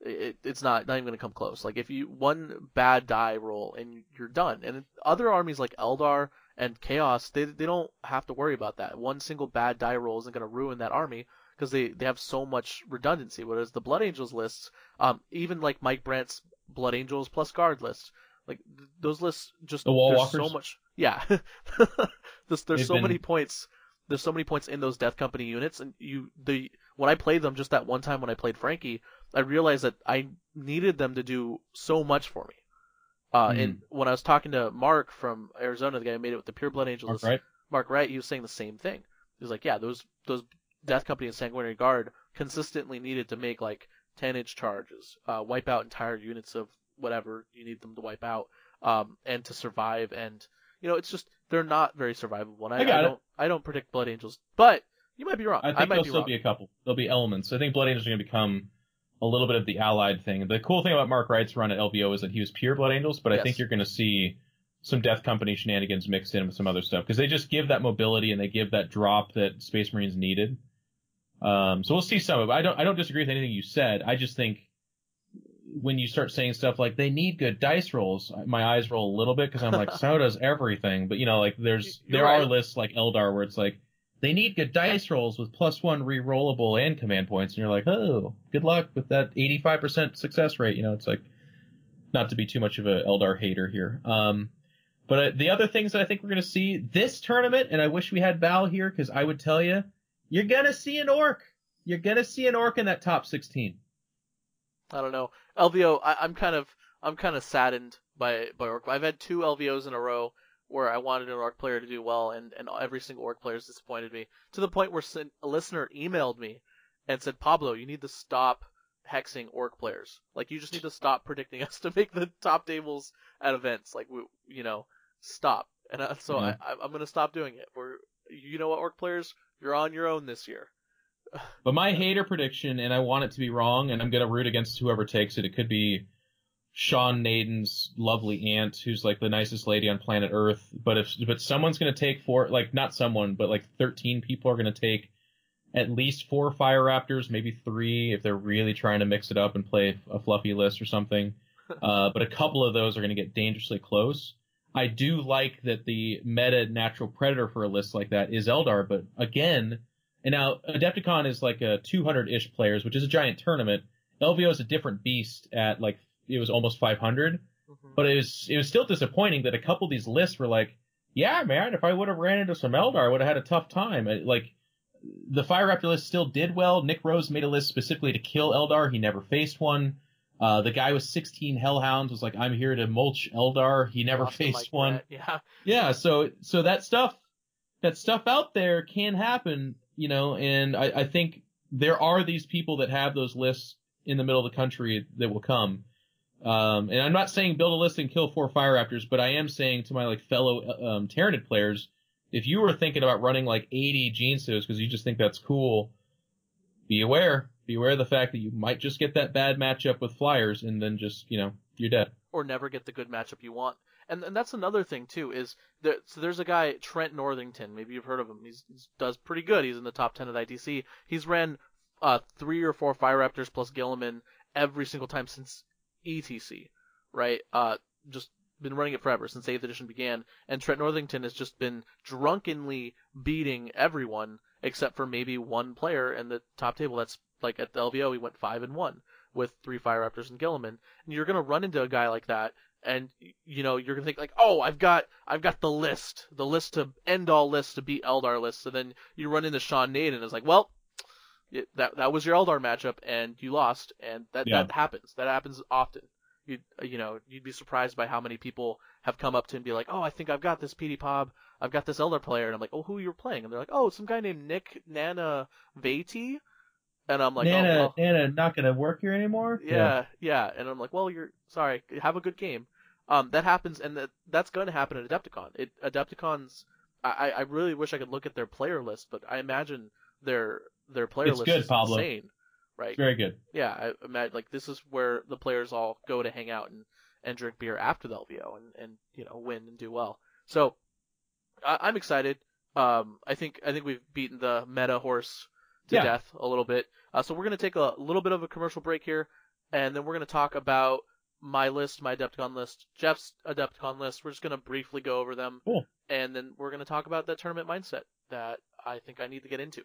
It, it's not not even going to come close. Like if you one bad die roll and you're done. And other armies like Eldar and Chaos, they they don't have to worry about that. One single bad die roll isn't going to ruin that army because they, they have so much redundancy. Whereas the Blood Angels lists, um, even like Mike Brandt's Blood Angels plus Guard list, like th- those lists just the wall there's walkers? so much. Yeah, *laughs* there's, there's so been... many points. There's so many points in those Death Company units, and you the when I played them just that one time when I played Frankie, I realized that I needed them to do so much for me. Uh, mm. And when I was talking to Mark from Arizona, the guy who made it with the Pure Blood Angels, Mark Wright, Mark Wright he was saying the same thing. He was like, yeah, those those Death Company and Sanguinary Guard consistently needed to make like 10 inch charges, uh, wipe out entire units of whatever you need them to wipe out, um, and to survive. And you know, it's just they're not very survivable. And I, I, I don't, I don't predict Blood Angels, but you might be wrong. I think I there'll be still wrong. be a couple. There'll be elements. I think Blood Angels are going to become a little bit of the allied thing. The cool thing about Mark Wright's run at LVO is that he was pure Blood Angels, but yes. I think you're going to see some Death Company shenanigans mixed in with some other stuff because they just give that mobility and they give that drop that Space Marines needed. Um, so we'll see some of it. I don't, I don't disagree with anything you said. I just think when you start saying stuff like they need good dice rolls, my eyes roll a little bit because I'm like, *laughs* so does everything. But you know, like there's, there right. are lists like Eldar where it's like, they need good dice rolls with plus one re-rollable and command points. And you're like, oh, good luck with that 85% success rate. You know, it's like, not to be too much of a Eldar hater here. Um, but uh, the other things that I think we're going to see this tournament, and I wish we had Val here because I would tell you, you're gonna see an orc. You're gonna see an orc in that top 16. I don't know. LVO, I, am kind of I'm kind of saddened by by orc. I've had two LVOs in a row where I wanted an orc player to do well, and and every single orc player has disappointed me to the point where a listener emailed me and said, Pablo, you need to stop hexing orc players. Like you just need to stop predicting *laughs* us to make the top tables at events. Like we, you know, stop. And uh, so Yeah. I, I'm gonna stop doing it. We're you know what, orc players, you're on your own this year. But my *laughs* hater prediction, and I want it to be wrong, and I'm gonna root against whoever takes it. It could be Sean Nayden's lovely aunt, who's like the nicest lady on planet Earth. But if but someone's gonna take four, like not someone, but like 13 people are gonna take at least four Fire Raptors, maybe three if they're really trying to mix it up and play a fluffy list or something. *laughs* Uh, but a couple of those are gonna get dangerously close. I do like that the meta natural predator for a list like that is Eldar, but again, and now Adepticon is like a 200-ish players, which is a giant tournament. LVO is a different beast at like it was almost 500, but it was it was still disappointing that a couple of these lists were like, yeah, man, if I would have ran into some Eldar, I would have had a tough time. Like the Fire Raptor list still did well. Nick Rose made a list specifically to kill Eldar. He never faced one. Uh, the guy with 16 Hellhounds was like, I'm here to mulch Eldar. He never Lost faced Mike one. Brett, Yeah. Yeah, so so that stuff that stuff out there can happen, you know, and I, I think there are these people that have those lists in the middle of the country that will come. Um, and I'm not saying build a list and kill four Fire Raptors, but I am saying to my like fellow um, players, if you were thinking about running like 80 Gene because you just think that's cool, be aware. Be aware of the fact that you might just get that bad matchup with Flyers and then just, you know, you're dead. or never get the good matchup you want. And and that's another thing too is so there's a guy Trent Northington. Maybe you've heard of him. He's, he's does pretty good. He's in the top ten at ITC. He's ran uh three or four Fire Raptors plus Guilliman every single time since ETC, right? Uh, just been running it forever since 8th edition began, and Trent Northington has just been drunkenly beating everyone except for maybe one player in the top table. That's like at the LVO, he went five and one with three Fire Raptors and Guilliman, and you're gonna run into a guy like that, and you know you're gonna think like, oh, I've got I've got the list, the list to end all lists to beat Eldar lists, so then you run into Sean Nayden and it's like, well, it, that that was your Eldar matchup and you lost, and that Yeah. that happens. That happens often. You you know you'd be surprised by how many people have come up to and be like, oh, I think I've got this Petey Pab, I've got this Eldar player, and I'm like, oh, who you're playing? And they're like, oh, some guy named Nick Nana Vati, and I'm like, Nana, oh, well, Nana, not gonna work here anymore. yeah, yeah, and I'm like, well, you're sorry. Have a good game. Um, that happens, and that that's going to happen at Adepticon. It Adepticons. I I really wish I could look at their player list, but I imagine their their player It's list good, is Pablo. insane, right? very good. Yeah, I imagine like this is where the players all go to hang out and and drink beer after the LVO and and you know win and do well. So I, I'm excited. Um, I think I think we've beaten the meta horse to Yeah. death a little bit. Uh, so we're gonna take a little bit of a commercial break here, and then we're gonna talk about my list, my Adepticon list, Jeff's Adepticon list. We're just gonna briefly go over them, Cool. and then we're gonna talk about that tournament mindset that I think I need to get into.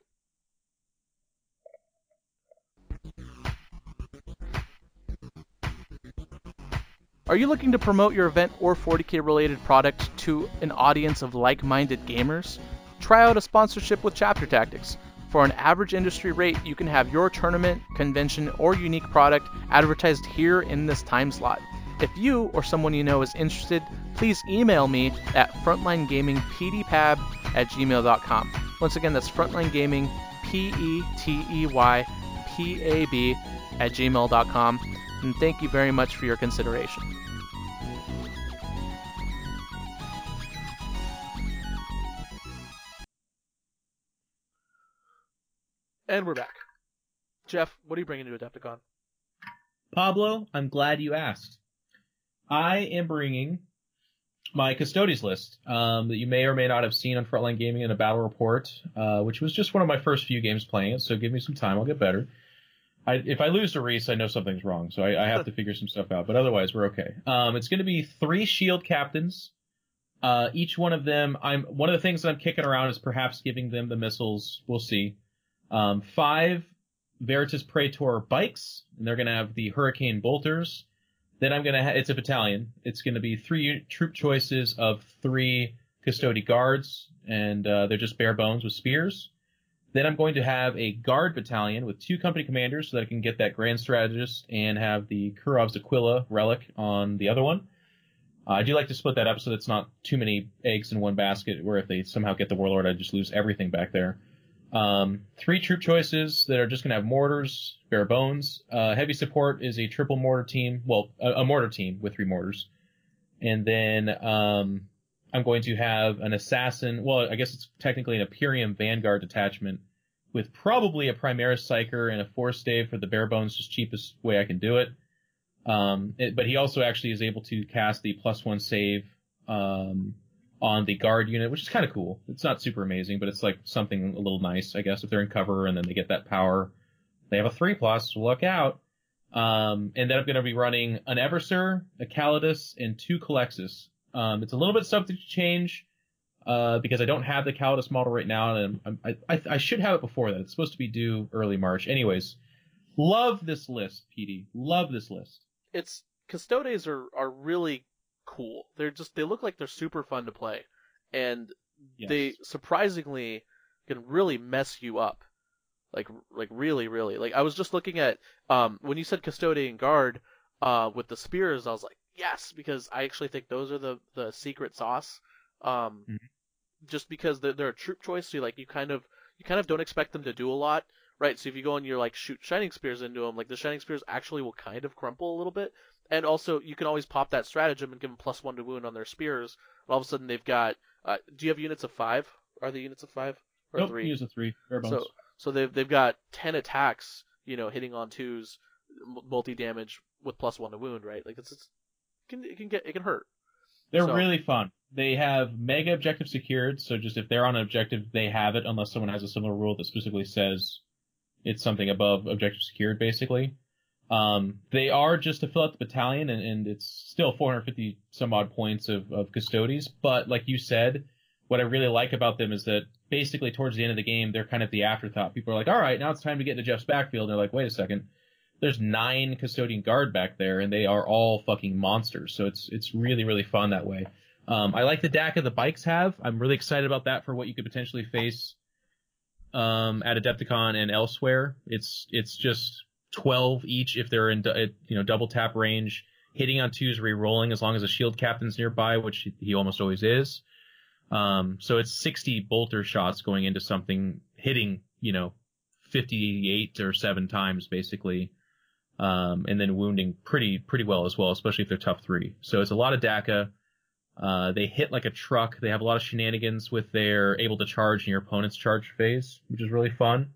Are you looking to promote your event or 40k related product to an audience of like minded gamers? Try out a sponsorship with Chapter Tactics. For an average industry rate, you can have your tournament, convention, or unique product advertised here in this time slot. If you or someone you know is interested, please email me at frontlinegamingpdpab at gmail.com. Once again, that's Frontline Gaming, P E T E Y P A B at gmail.com. And thank you very much for your consideration. And we're back. Jeff, what are you bringing to Adepticon? Pablo, I'm glad you asked. I am bringing my Custodes list um, that you may or may not have seen on Frontline Gaming in a battle report, uh, which was just one of my first few games playing it. So give me some time, I'll get better. I, if I lose to Reese, I know something's wrong, so I, I have to *laughs* figure some stuff out. But otherwise, we're okay. Um, it's going to be three shield captains. Uh, each one of them, I'm one of the things that I'm kicking around is perhaps giving them the missiles. We'll see. Um, five Vertus Praetor bikes, and they're going to have the Hurricane Bolters. Then I'm going to, ha- it's a battalion. It's going to be three troop choices of three Custody guards, and uh, they're just bare bones with spears. Then I'm going to have a guard battalion with two company commanders so that I can get that grand strategist and have the Kurov's Aquila relic on the other one. Uh, I do like to split that up so it's not too many eggs in one basket, where if they somehow get the warlord, I just lose everything back there. Um, three troop choices that are just going to have mortars, bare bones. Uh, heavy support is a triple mortar team, well, a, a mortar team with three mortars. And then um, I'm going to have an assassin. Well, I guess it's technically an Imperium Vanguard detachment with probably a Primaris Psyker and a Force Stave for the bare bones, just cheapest way I can do it. Um, it- but he also actually is able to cast the plus one save um, on the guard unit, which is kind of cool. It's not super amazing, but it's like something a little nice, I guess, if they're in cover and then they get that power. They have a three plus, look out. Um, and then I'm going to be running an Eversor, a Calidus, and two Culexus. Um, it's a little bit subject to change, uh, because I don't have the Calidus model right now, and I'm, I, I, I should have it before that. It's supposed to be due early March. Anyways, love this list, Petey. Love this list. It's Custodes are are really cool. They're just they look like they're super fun to play, and Yes. they surprisingly can really mess you up. Like like really really like I was just looking at um when you said custodian guard uh with the spears I was like yes because I actually think those are the the secret sauce um Mhm. just because they're, they're a troop choice so you like you kind of you kind of don't expect them to do a lot right so if you go and you're like shoot shining spears into them like the shining spears actually will kind of crumple a little bit and also you can always pop that stratagem and give them plus one to wound on their spears And all of a sudden they've got uh, do you have units of five are they units of five or Nope, three use a three. So so they've they've got ten attacks, you know, hitting on twos, multi damage with plus one to wound, right? Like it's, it's it can it can get it can hurt. They're So- really fun. They have mega objective secured, so just if they're on an objective, they have it unless someone has a similar rule that specifically says it's something above objective secured, basically. Um, they are just to fill out the battalion, and, and it's still 450 some odd points of, of Custodes. But like you said, what I really like about them is that basically towards the end of the game, they're kind of the afterthought. People are like, all right, now it's time to get into Jeff's backfield. And they're like, wait a second. There's nine custodian guard back there, and they are all fucking monsters. So it's it's really really fun that way. Um, I like the Dakka the bikes have. I'm really excited about that for what you could potentially face um, at Adepticon and elsewhere. It's it's just 12 each if they're in you know double tap range. Hitting on twos, re-rolling as long as a shield captain's nearby, which he almost always is. Um, so it's 60 bolter shots going into something, hitting, you know, 58 or seven times basically. Um, and then wounding pretty, pretty well as well, especially if they're tough three. So it's a lot of Dakka. Uh, they hit like a truck. They have a lot of shenanigans with their able to charge in your opponent's charge phase, which is really fun.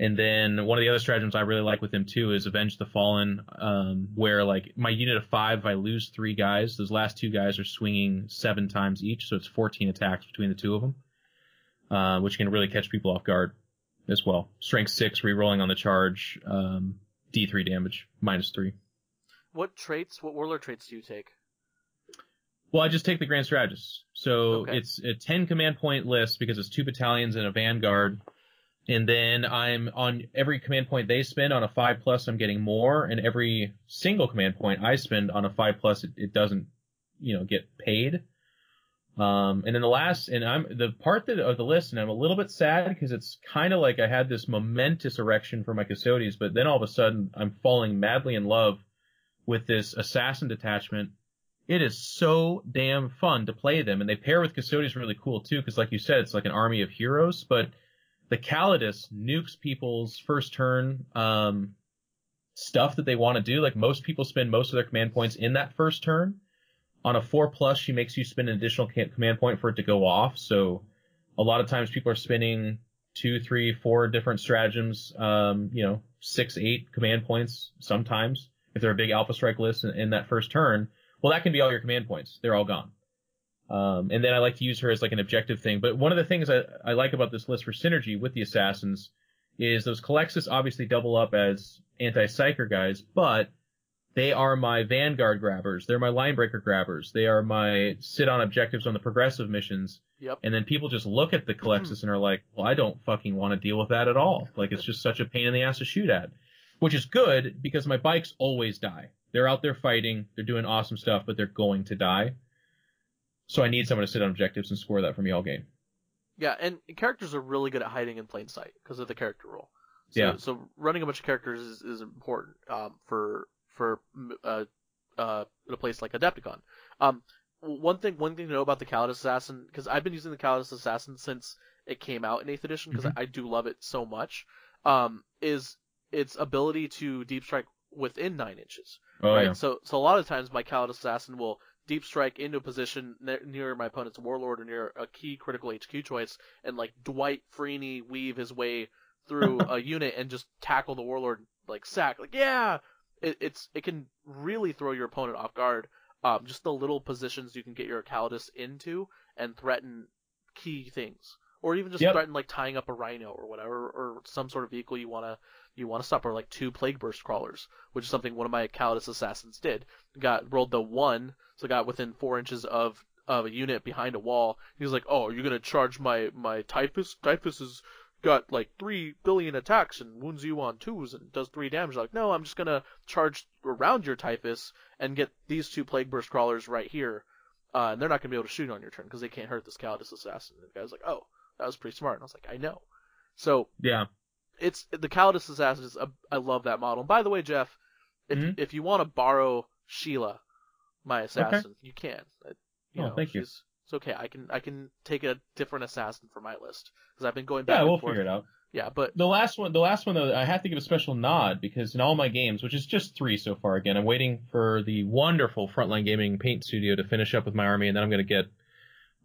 And then one of the other stratagems I really like with him too is Avenge the Fallen, um, where like my unit of five, if I lose three guys, those last two guys are swinging seven times each, so it's 14 attacks between the two of them, uh, which can really catch people off guard as well. Strength six, re-rolling on the charge, um, D3 damage, minus three. What traits, what warlord traits do you take? Well, I just take the Grand Strategist. So Okay. it's a 10 command point list because it's two battalions and a vanguard. And then I'm on every command point they spend on a five plus, I'm getting more, and every single command point I spend on a five plus, it, it doesn't, you know, get paid. Um, and then the last, and I'm the part that of the list, and I'm a little bit sad because it's kind of like I had this momentous erection for my custodians, but then all of a sudden I'm falling madly in love with this assassin detachment. It is so damn fun to play them, and they pair with custodians really cool too, because like you said, it's like an army of heroes, but the Calidus nukes people's first turn um, stuff that they want to do. Like most people spend most of their command points in that first turn. On a four plus, she makes you spend an additional command point for it to go off. So a lot of times people are spending two, three, four different stratagems. Um, you know, six, eight command points sometimes if they're a big alpha strike list in, in that first turn. Well, that can be all your command points. They're all gone. Um, and then I like to use her as like an objective thing. But one of the things I, I like about this list for synergy with the assassins is those Culexus obviously double up as anti-psyker guys, but they are my vanguard grabbers. They're my line breaker grabbers. They are my sit on objectives on the progressive missions. Yep. And then people just look at the Culexus and are like, well, I don't fucking want to deal with that at all. Like it's just such a pain in the ass to shoot at. Which is good because my bikes always die. They're out there fighting, they're doing awesome stuff, but they're going to die. So I need someone to sit on objectives and score that for me all game. Yeah, and characters are really good at hiding in plain sight because of the character role. So, Yeah. So running a bunch of characters is, is important um, for for uh, uh, a place like Adepticon. Um, one thing one thing to know about the Calidus Assassin because I've been using the Calidus Assassin since it came out in Eighth Edition because I, I do love it so much. Um, is its ability to deep strike within nine inches. Oh right? yeah. So, so a lot of times my Calidus Assassin will deep strike into a position ne- near my opponent's warlord or near a key critical HQ choice, and like Dwight Freeney weave his way through *laughs* a unit and just tackle the warlord like sack. Like yeah, it, it's it can really throw your opponent off guard. Um, just the little positions you can get your Calidus into and threaten key things, or even just Yep. threaten like tying up a rhino or whatever, or some sort of vehicle you wanna you want to stop, or like two plague burst crawlers, which is something one of my Calidus assassins did. Got rolled the one, so got within four inches of of a unit behind a wall. He was like, "Oh, are you gonna charge my my typhus? Typhus has got like three billion attacks and wounds you on twos and does three damage." Like, no, I'm just gonna charge around your typhus and get these two plague burst crawlers right here, uh, and they're not gonna be able to shoot on your turn because they can't hurt this Calidus assassin. And the guy's like, "Oh, that was pretty smart." And I was like, "I know." So Yeah. it's the Calidus Assassin is a, I love that model. And by the way, Jeff, if Mhm. if you want to borrow Sheila, my assassin, you can. Uh, You Oh, know, thank you. It's okay. I can I can take a different assassin for my list because I've been going back Yeah, we'll forth. figure it out. Yeah, but The last one, the last one though, I have to give a special nod because in all my games, which is just three so far, again, I'm waiting for the wonderful Frontline Gaming Paint Studio to finish up with my army, and then I'm going to get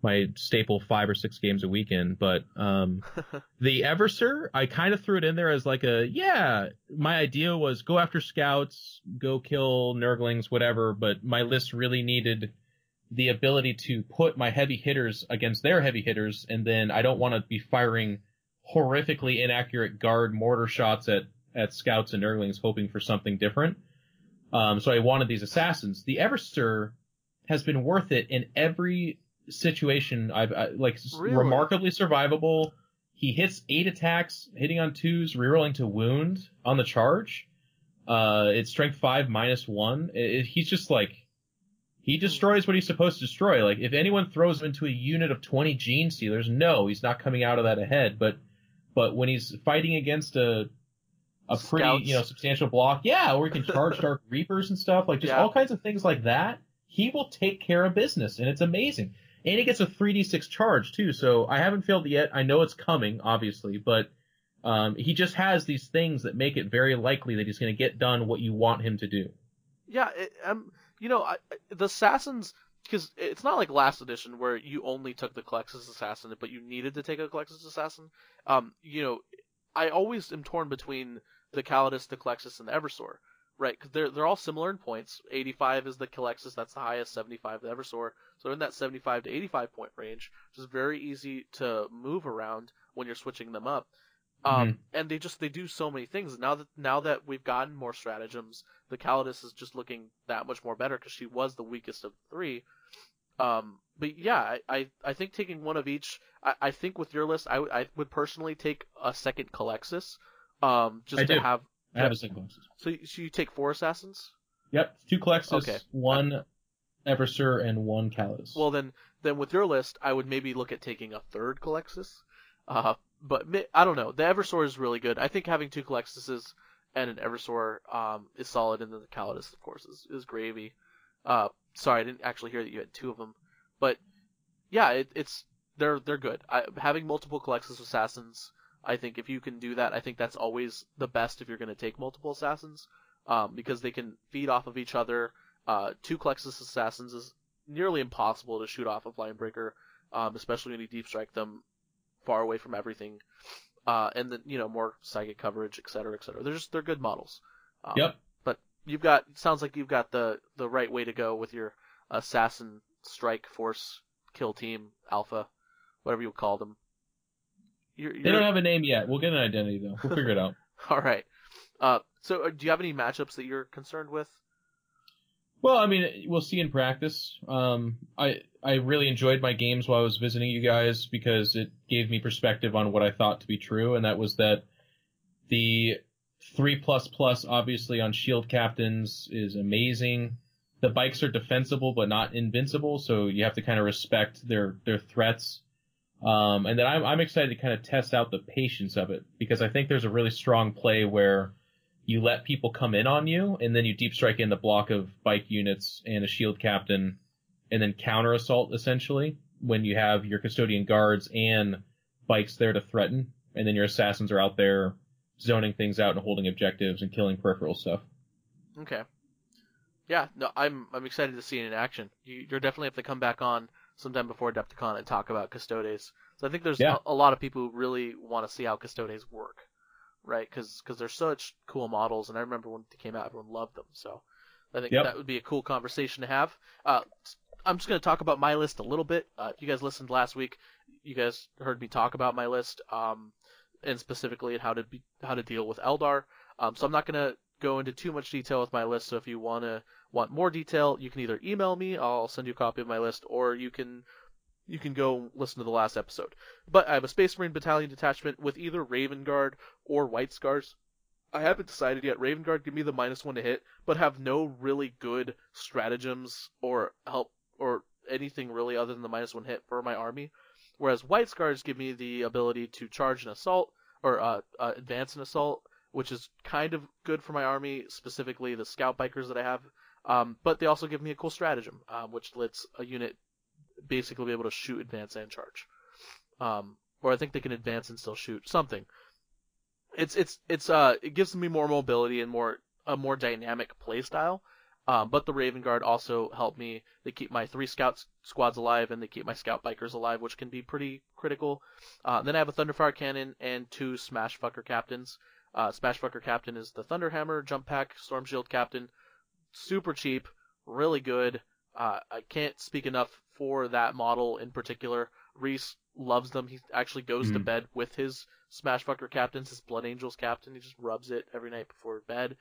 my staple five or six games a weekend. But um, *laughs* the Eversor, I kind of threw it in there as like a yeah. My idea was go after scouts, go kill Nurglings, whatever. But my list really needed the ability to put my heavy hitters against their heavy hitters, and then I don't want to be firing horrifically inaccurate guard mortar shots at at scouts and Nurglings, hoping for something different. Um, so I wanted these assassins. The Eversor has been worth it in every situation I've I, like Really? remarkably survivable. He hits eight attacks, hitting on twos, rerolling to wound on the charge. Uh, it's strength five minus one. It, it- he's just like he destroys what he's supposed to destroy. Like if anyone throws him into a unit of twenty gene stealers, no, he's not coming out of that ahead. But but when he's fighting against a a pretty Scouts. you know substantial block, yeah, or he can charge dark *laughs* reapers and stuff like just Yeah. all kinds of things like that. He will take care of business, and it's amazing. And he gets a 3d6 charge too, so I haven't failed it yet. I know it's coming, obviously, but um, he just has these things that make it very likely that he's going to get done what you want him to do. Yeah, it, um, you know, I- the assassins because it's not like last edition where you only took the Culexus assassin, but you needed to take a Culexus assassin. Um, you know, I always am torn between the Calidus, the Culexus, and the Eversor, right? Because they're they're all similar in points. 85 is the Culexus, that's the highest. 75 the Eversor. So in that 75 to 85 point range, which is very easy to move around when you're switching them up. Um, and they just they do so many things. Now that now that we've gotten more stratagems, the Calidus is just looking that much more better because she was the weakest of the three. Um, but yeah, I, I, I think taking one of each. I, I think with your list, I, would- I would personally take a second Culexus, um, just I to do. have. I have a single. So, you- so you take four assassins. Yep, two Culexus, Okay. one Eversor, and one Calidus. Well, then then with your list, I would maybe look at taking a third Culexus. Uh, but I don't know. The Eversor is really good. I think having two Culexuses and an Eversor um, is solid, and then the Calidus, of course, is, is gravy. Uh, sorry, I didn't actually hear that you had two of them, but yeah, it, it's they're they're good. I, having multiple Culexus assassins, I think if you can do that, I think that's always the best if you're going to take multiple assassins, um, because they can feed off of each other. Uh, two Culexus assassins is nearly impossible to shoot off of Linebreaker, um, especially when you deep strike them far away from everything. Uh, and then you know more psychic coverage, et cetera, et cetera. They're just they're good models. Um, Yep. But you've got sounds like you've got the the right way to go with your assassin strike force kill team alpha, whatever you call them. You're, they you're- don't have a name yet. We'll get an identity though. We'll figure it out. *laughs* all right. Uh, so uh, do you have any matchups that you're concerned with? Well, I mean, we'll see in practice. Um, I I really enjoyed my games while I was visiting you guys because it gave me perspective on what I thought to be true, and that was that the three plus plus obviously on shield captains is amazing. The bikes are defensible but not invincible, so you have to kind of respect their their threats. Um, and then I'm I'm excited to kind of test out the patience of it because I think there's a really strong play where you let people come in on you, and then you deep strike in the block of bike units and a shield captain, and then counter assault essentially when you have your custodian guards and bikes there to threaten, and then your assassins are out there zoning things out and holding objectives and killing peripheral stuff. Okay. Yeah, no, I'm I'm excited to see it in action. You, you're definitely have to come back on sometime before Adepticon and talk about Custodes. So I think there's Yeah. a, a lot of people who really want to see how Custodes work, right? Because they're such cool models, and I remember when they came out, everyone loved them. So I think Yep. that would be a cool conversation to have. Uh, I'm just going to talk about my list a little bit. Uh, if you guys listened last week, you guys heard me talk about my list, um, and specifically how to be, how to deal with Eldar. Um, so I'm not going to go into too much detail with my list. So if you want to want more detail, you can either email me, I'll send you a copy of my list, or you can you can go listen to the last episode. But I have a Space Marine battalion detachment with either Raven Guard or White Scars. I haven't decided yet. Raven Guard give me the minus one to hit, but have no really good stratagems or help or anything really other than the minus one hit for my army. Whereas White Scars give me the ability to charge an assault or uh, uh, advance an assault, which is kind of good for my army, specifically the scout bikers that I have. Um, but they also give me a cool stratagem, um, which lets a unit basically be able to shoot, advance, and charge. Um, or I think they can advance and still shoot something. It's it's it's uh it gives me more mobility and more a more dynamic playstyle. Um, but the Raven Guard also help me. They keep my three scout squads alive, and they keep my scout bikers alive, which can be pretty critical. Uh, then I have a Thunderfire cannon and two Smash Fucker captains. Uh, Smash Fucker captain is the Thunderhammer Jump Pack Storm Shield captain. Super cheap, really good. Uh, I can't speak enough for that model in particular. Reese loves them. He actually goes to Mhm. bed with his Smash Fucker captains, his Blood Angels captain. He just rubs it every night before bed,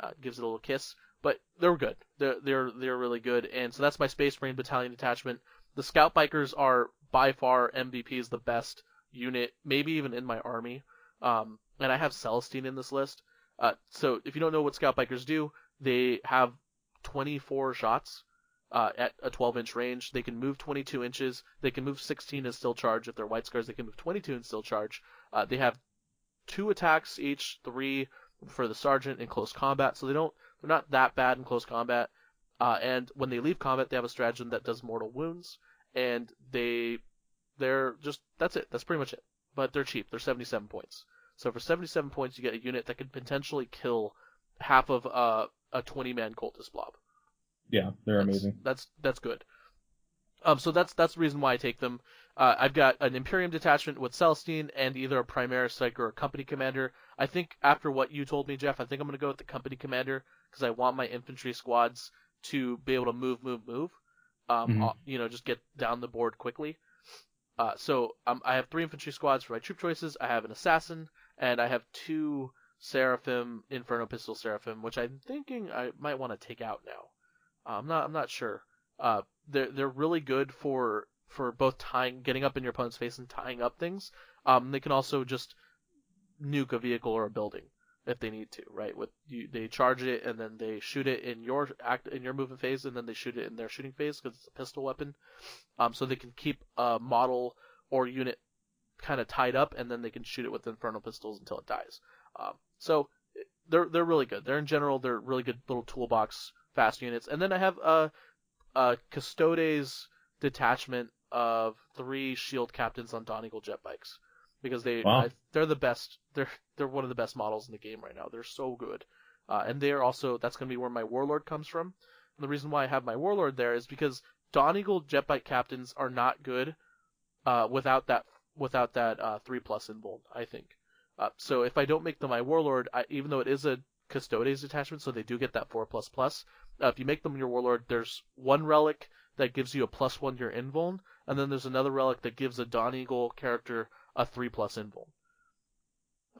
uh, gives it a little kiss. But they're good. They're they're they're really good. And so that's my Space Marine battalion detachment. the Scout Bikers are by far MVPs, the best unit, maybe even in my army. Um, and I have Celestine in this list. Uh, so if you don't know what Scout Bikers do, they have 24 shots uh, at a 12 inch range. They can move 22 inches. They can move 16 and still charge. If they're White Scars, they can move 22 and still charge. Uh, they have two attacks each, three for the sergeant in close combat. So they don't, they're not that bad in close combat. Uh, and when they leave combat, they have a stratagem that does mortal wounds, and they, they're just that's it. That's pretty much it. But they're cheap. They're 77 points. So for 77 points, you get a unit that could potentially kill half of uh, a 20 man cultist blob. Yeah, they're That's- amazing. That's that's good. Um, so that's that's the reason why I take them. Uh, I've got an Imperium detachment with Celestine and either a Primaris Psyker or a Company Commander. I think after what you told me, Jeff, I think I'm gonna go with the Company Commander because I want my infantry squads to be able to move, move, move. Um, Mhm. uh, you know, just get down the board quickly. Uh, so um, I have three infantry squads for my troop choices. I have an assassin and I have two Seraphim Inferno Pistol Seraphim, which I'm thinking I might want to take out now. Uh, I'm not. I'm not sure. Uh, they're they're really good for for both tying, getting up in your opponent's face and tying up things. Um, they can also just nuke a vehicle or a building if they need to. Right? With you, they charge it and then they shoot it in your act in your movement phase, and then they shoot it in their shooting phase because it's a pistol weapon. Um, so they can keep a model or unit kind of tied up, and then they can shoot it with inferno pistols until it dies. Um, so they're they're really good. They're in general they're really good little toolbox fast units. And then I have a, a Custodes detachment of three shield captains on Dawn Eagle jet bikes because they Wow. I, they're the best. They're they're one of the best models in the game right now. They're so good. Uh, and they are also that's going to be where my warlord comes from. And the reason why I have my warlord there is because Dawn Eagle jet bike captains are not good uh, without that without that uh, three plus invuln. I think. Uh, so if I don't make them my warlord, I, even though it is a Custodes detachment, so they do get that four plus plus. Uh, if you make them your warlord, there's one relic that gives you a plus one to your invuln, and then there's another relic that gives a Dawn Eagle character a three plus invuln.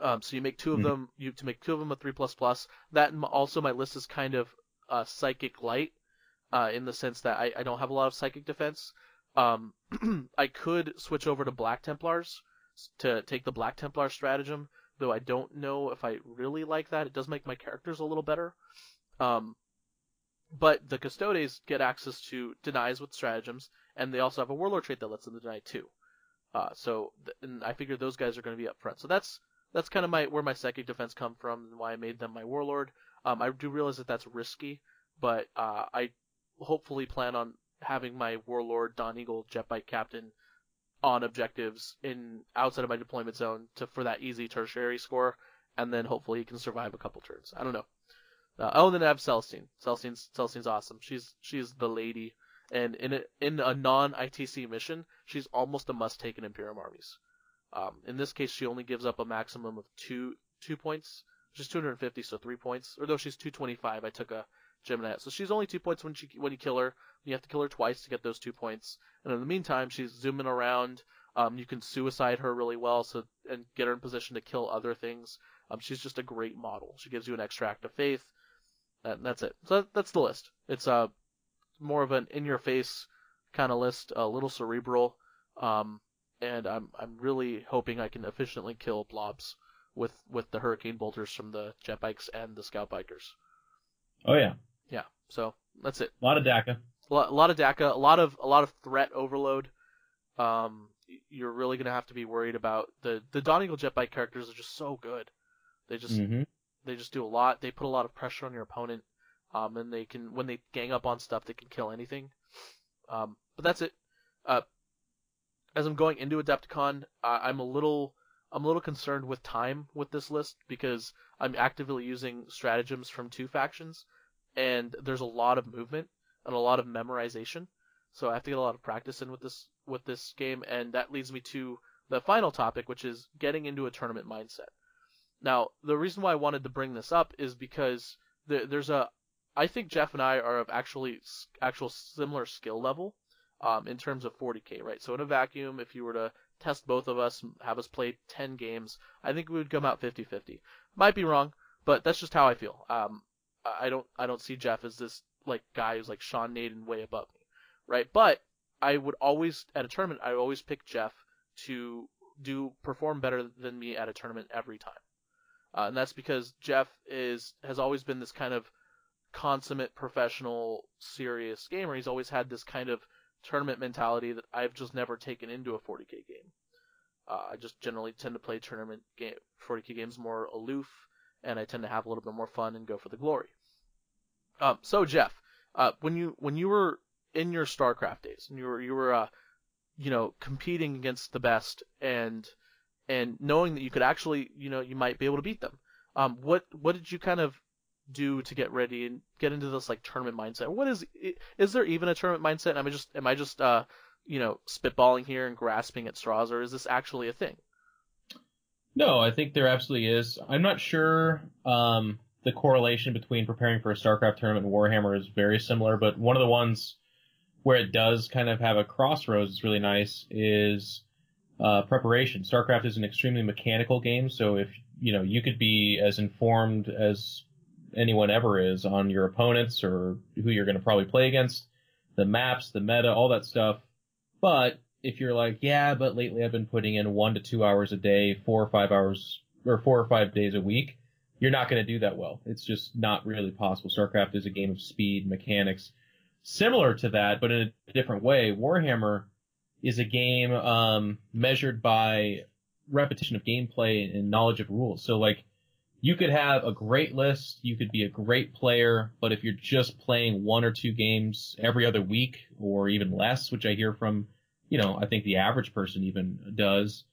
Um, so you make two of Hmm. them. You to make two of them a three plus plus. That also my list is kind of uh, psychic light, uh, in the sense that I, I don't have a lot of psychic defense. Um, *clears throat* I could switch over to Black Templars to take the Black Templar stratagem, though I don't know if I really like that. It does make my characters a little better. Um, but the Custodes get access to denies with stratagems, and they also have a Warlord trait that lets them deny too. Uh, so, th- and I figured those guys are going to be up front. So that's that's kind of my where my psychic defense come from and why I made them my Warlord. Um, I do realize that that's risky, but uh, I hopefully plan on having my Warlord Dawn Eagle Jetbike Captain on objectives in outside of my deployment zone to for that easy tertiary score, and then hopefully he can survive a couple turns. I don't know. Uh, oh, and then I have Celestine. Celestine's Celestine's awesome. She's she's the lady, and in a, in a non ITC mission, she's almost a must take in Imperium armies. Um, in this case, she only gives up a maximum of two two points, is 250, so three points. Or though she's 225, I took a Gemini, so she's only two points when she when you kill her. You have to kill her twice to get those two points. And in the meantime, she's zooming around. Um, you can suicide her really well, so and get her in position to kill other things. Um, she's just a great model. She gives you an extra act of faith. That, that's it. So that, that's the list. It's uh, more of an in-your-face kind of list, a little cerebral. Um, and I'm I'm really hoping I can efficiently kill blobs with with the hurricane bolters from the jet bikes and the scout bikers. Oh yeah, Yeah. So that's it. a lot of Dakka. A lot, a lot of Dakka, a lot of a lot of threat overload. Um, you're really gonna have to be worried about the the Dawn Eagle jet characters are just so good. They just hmm they just do a lot. They put a lot of pressure on your opponent. Um, and they can when they gang up on stuff, they can kill anything. Um, but that's it. Uh, as I'm going into Adepticon, I, I'm a little I'm a little concerned with time with this list because I'm actively using stratagems from two factions, and there's a lot of movement and a lot of memorization. So I have to get a lot of practice in with this with this game, and that leads me to the final topic, which is getting into a tournament mindset. Now, the reason why I wanted to bring this up is because there, there's a, I think Jeff and I are of actually actual similar skill level, um, in terms of 40k, right? So in a vacuum, if you were to test both of us, have us play 10 games, I think we would come out 50-50. Might be wrong, but that's just how I feel. Um, I don't, I don't see Jeff as this like guy who's like Sean Nayden way above me, right? But I would always at a tournament I always pick Jeff to do perform better than me at a tournament every time, uh, and that's because Jeff is has always been this kind of consummate professional serious gamer. He's always had this kind of tournament mentality that I've just never taken into a 40k game. Uh, I just generally tend to play tournament game 40k games more aloof, and I tend to have a little bit more fun and go for the glory. Um, so Jeff, uh, when you when you were in your StarCraft days, and you were you were uh, you know competing against the best, and and knowing that you could actually you know you might be able to beat them. Um, what what did you kind of do to get ready and get into this like tournament mindset? What is is there even a tournament mindset? Am I just am I just uh you know spitballing here and grasping at straws, or is this actually a thing? No, I think there absolutely is. I'm not sure um, the correlation between preparing for a StarCraft tournament and Warhammer is very similar, but one of the ones where it does kind of have a crossroads that's really nice is uh, preparation. StarCraft is an extremely mechanical game, so if you know you could be as informed as anyone ever is on your opponents or who you're going to probably play against, the maps, the meta, all that stuff. But if you're like, yeah, but lately I've been putting in one to two hours a day, four or five hours, or four or five days a week, you're not going to do that well. It's just not really possible. StarCraft is a game of speed, mechanics. Similar to that, but in a different way, Warhammer is a game um, measured by repetition of gameplay and knowledge of rules. So like, you could have a great list, you could be a great player, but if you're just playing one or two games every other week or even less, which I hear from you know, I think the average person even does,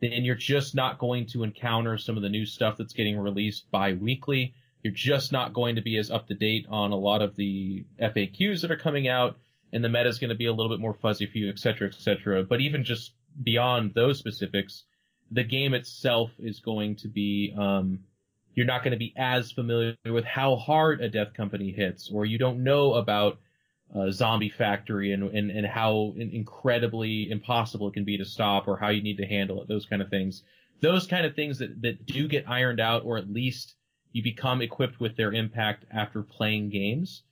then you're just not going to encounter some of the new stuff that's getting released bi-weekly. You're just not going to be as up to date on a lot of the FAQs that are coming out, and the meta is going to be a little bit more fuzzy for you, et cetera, et cetera. But even just beyond those specifics, the game itself is going to be, um, you're not going to be as familiar with how hard a death company hits, or you don't know about uh, zombie factory and, and, and how incredibly impossible it can be to stop or how you need to handle it, those kind of things. Those kind of things that, that do get ironed out or at least you become equipped with their impact after playing games.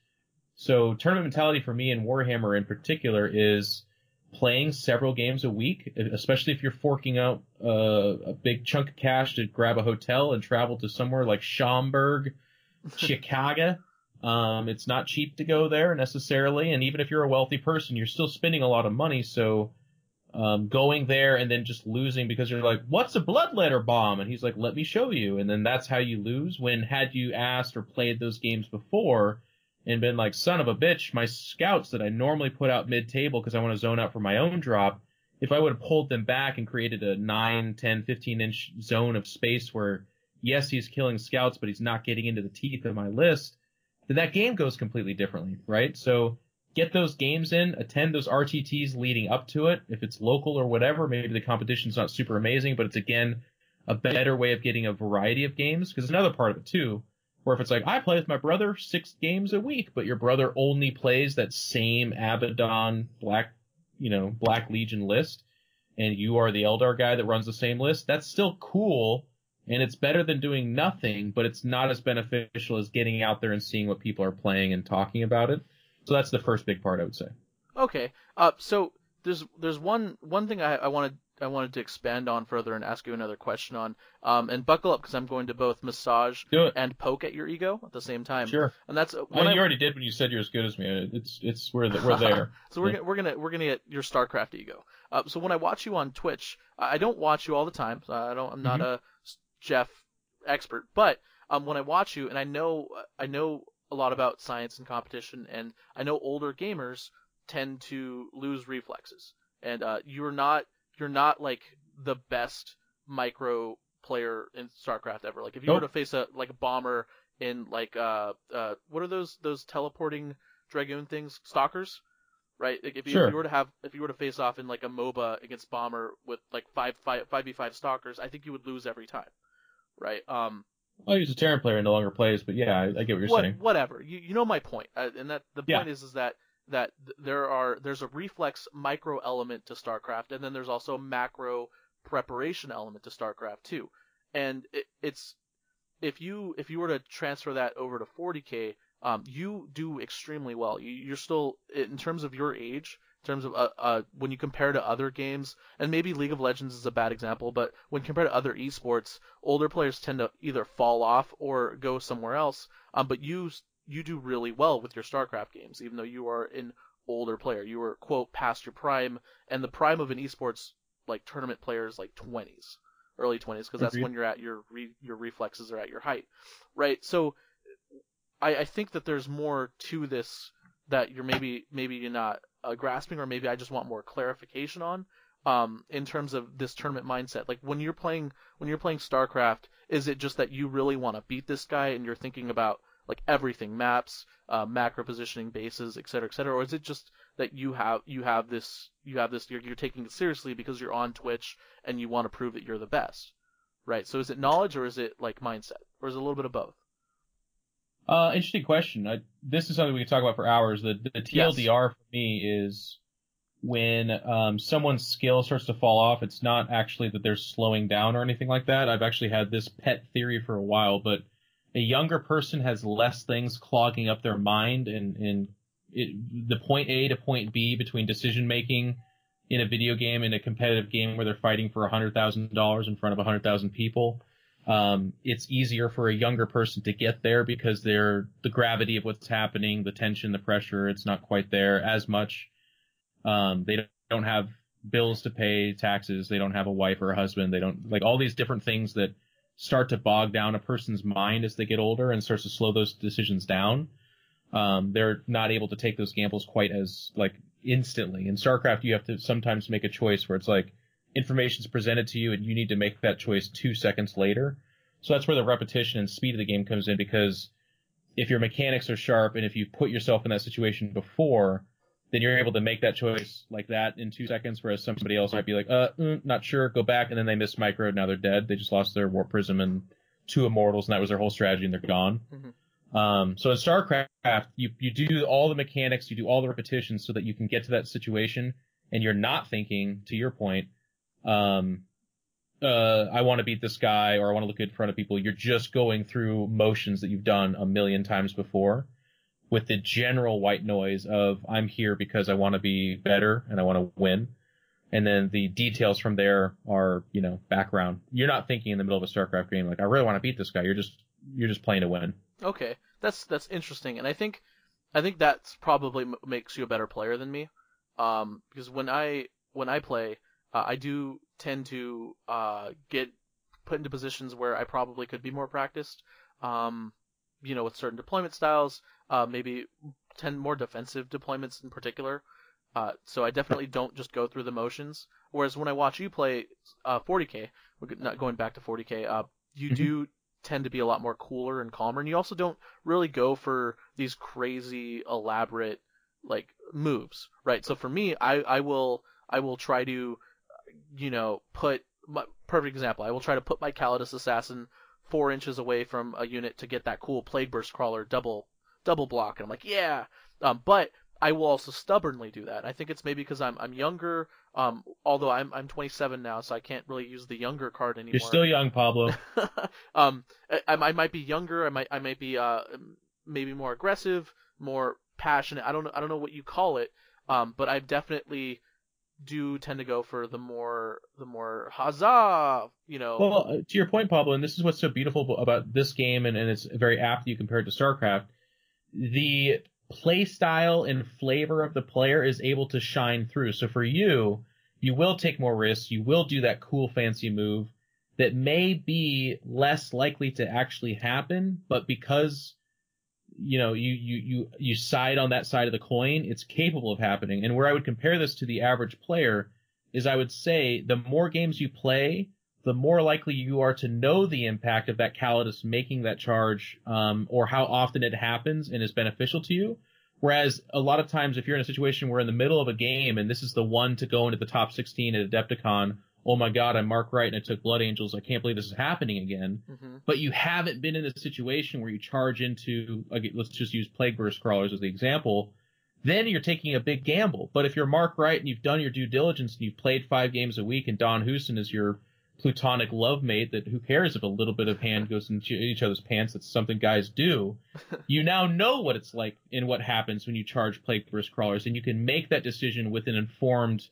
So tournament mentality for me and Warhammer in particular is playing several games a week, especially if you're forking out uh, a big chunk of cash to grab a hotel and travel to somewhere like Schaumburg, *laughs* Chicago. Um, it's not cheap to go there necessarily, and even if you're a wealthy person, you're still spending a lot of money. So, um, going there and then just losing because you're like, "What's a bloodletter bomb?" and he's like, "Let me show you," and then that's how you lose. When had you asked or played those games before and been like, "Son of a bitch, my scouts that I normally put out mid-table because I want to zone out for my own drop." If I would have pulled them back and created a 9, 10, 15 inch zone of space where, yes, he's killing scouts, but he's not getting into the teeth of my list, that game goes completely differently, right? So get those games in, attend those RTTs leading up to it. If it's local or whatever, maybe the competition's not super amazing, but it's again a better way of getting a variety of games. Because another part of it too, where if it's like I play with my brother six games a week, but your brother only plays that same Abaddon Black, you know, Black Legion list, and you are the Eldar guy that runs the same list, that's still cool and it's better than doing nothing, but it's not as beneficial as getting out there and seeing what people are playing and talking about it. So that's the first big part I would say. Okay. Uh, so there's there's one one thing I, I wanted I wanted to expand on further and ask you another question on. Um, and buckle up because I'm going to both massage and poke at your ego at the same time. Sure. And that's well, you already did when you said you're as good as me. It's it's we're the, we're there. *laughs* so we're yeah. gonna, we're gonna we're gonna get your StarCraft ego. Uh, so when I watch you on Twitch, I don't watch you all the time. So I don't. I'm not mm-hmm. a Jeff expert, but um, when I watch you and I know I know a lot about science and competition, and I know older gamers tend to lose reflexes, and uh, you're not you're not like the best micro player in StarCraft ever. Like if you nope. were to face a like a bomber in like uh uh what are those those teleporting dragoon things stalkers right like if you, sure. if you were to have if you were to face off in like a MOBA against bomber with like five five five v five stalkers I think you would lose every time right? Um, well, he's a Terran player and no longer plays, but yeah, I, I get what you're what, saying. Whatever, you you know my point, uh, and that the point yeah. is is that that there are there's a reflex micro element to StarCraft, and then there's also a macro preparation element to StarCraft too, and it, it's if you if you were to transfer that over to 40k, um, you do extremely well. You, you're still in terms of your age terms of uh, uh, when you compare to other games, and maybe League of Legends is a bad example, but when compared to other esports, older players tend to either fall off or go somewhere else. Um, but you you do really well with your StarCraft games, even though you are an older player. You were quote past your prime, and the prime of an esports like tournament player is like 20s, early 20s, because that's when you're at your re- your reflexes are at your height, right? So I, I think that there's more to this that you're maybe maybe you're not uh, grasping, or maybe I just want more clarification on. Um, in terms of this tournament mindset, like when you're playing when you're playing StarCraft, is it just that you really want to beat this guy and you're thinking about like everything, maps, uh, macro positioning, bases, et cetera, et cetera, or is it just that you have you have this you have this you're, you're taking it seriously because you're on Twitch and you want to prove that you're the best, right? So is it knowledge or is it like mindset, or is it a little bit of both? Uh, interesting question. I, this is something we could talk about for hours. The, the TLDR for me is when um, someone's skill starts to fall off. It's not actually that they're slowing down or anything like that. I've actually had this pet theory for a while, but a younger person has less things clogging up their mind and, and it, the point A to point B between decision making in a video game in a competitive game where they're fighting for $100,000 in front of 100,000 people um, it's easier for a younger person to get there because they're the gravity of what's happening, the tension, the pressure, it's not quite there as much. Um, they don't have bills to pay, taxes, they don't have a wife or a husband, they don't like all these different things that start to bog down a person's mind as they get older and starts to slow those decisions down. Um, they're not able to take those gambles quite as like instantly. In StarCraft, you have to sometimes make a choice where it's like, information's presented to you and you need to make that choice two seconds later. So that's where the repetition and speed of the game comes in because if your mechanics are sharp and if you put yourself in that situation before, then you're able to make that choice like that in two seconds, whereas somebody else might be like, uh, mm, not sure, go back, and then they miss micro, now they're dead. They just lost their warp prism and two immortals, and that was their whole strategy, and they're gone. Mm-hmm. Um, so in StarCraft, you, you do all the mechanics, you do all the repetitions so that you can get to that situation, and you're not thinking, to your point, um, uh, I want to beat this guy or I want to look good in front of people. You're just going through motions that you've done a million times before with the general white noise of I'm here because I want to be better and I want to win. And then the details from there are, you know, background. You're not thinking in the middle of a StarCraft game like I really want to beat this guy. You're just you're just playing to win. Okay, that's that's interesting, and I think I think that's probably makes you a better player than me, um, because when I when I play, uh, I do tend to uh, get put into positions where I probably could be more practiced. Um, you know, with certain deployment styles, uh, maybe tend more defensive deployments in particular. Uh, so I definitely don't just go through the motions. Whereas when I watch you play uh, 40k, we're not going back to 40k, uh, you Mhm. do tend to be a lot more cooler and calmer, and you also don't really go for these crazy elaborate like moves, right? So for me, I I will I will try to you know, put my, perfect example. I will try to put my Calidus assassin four inches away from a unit to get that cool plague burst crawler double double block, and I'm like, yeah. Um, but I will also stubbornly do that. I think it's maybe because I'm I'm younger. Um, although I'm I'm 27 now, so I can't really use the younger card anymore. You're still young, Pablo. *laughs* um, I, I might be younger. I might I might be uh maybe more aggressive, more passionate. I don't know I don't know what you call it. Um, but I've definitely do tend to go for the more the more huzzah, you know. Well, uh, to your point, Pablo, and this is what's so beautiful about this game, and, and it's very apt you compare it to StarCraft. The play style and flavor of the player is able to shine through. So for you, you will take more risks. You will do that cool, fancy move that may be less likely to actually happen, but because you know you you you you side on that side of the coin, it's capable of happening. And where I would compare this to the average player is I would say the more games you play, the more likely you are to know the impact of that Calidus making that charge, um, or how often it happens and is beneficial to you. Whereas a lot of times, if you're in a situation where in the middle of a game and this is the one to go into the top 16 at Adepticon, oh my god, I'm Mark Wright and I took Blood Angels, I can't believe this is happening again. hmm But you haven't been in a situation where you charge into, okay, let's just use Plague Burst Crawlers as the example, then you're taking a big gamble. But if you're Mark Wright and you've done your due diligence and you've played five games a week and Don Houston is your plutonic love mate that who cares if a little bit of hand goes into each other's pants? That's something guys do. *laughs* you now know what it's like and what happens when you charge plague burst crawlers, and you can make that decision with an informed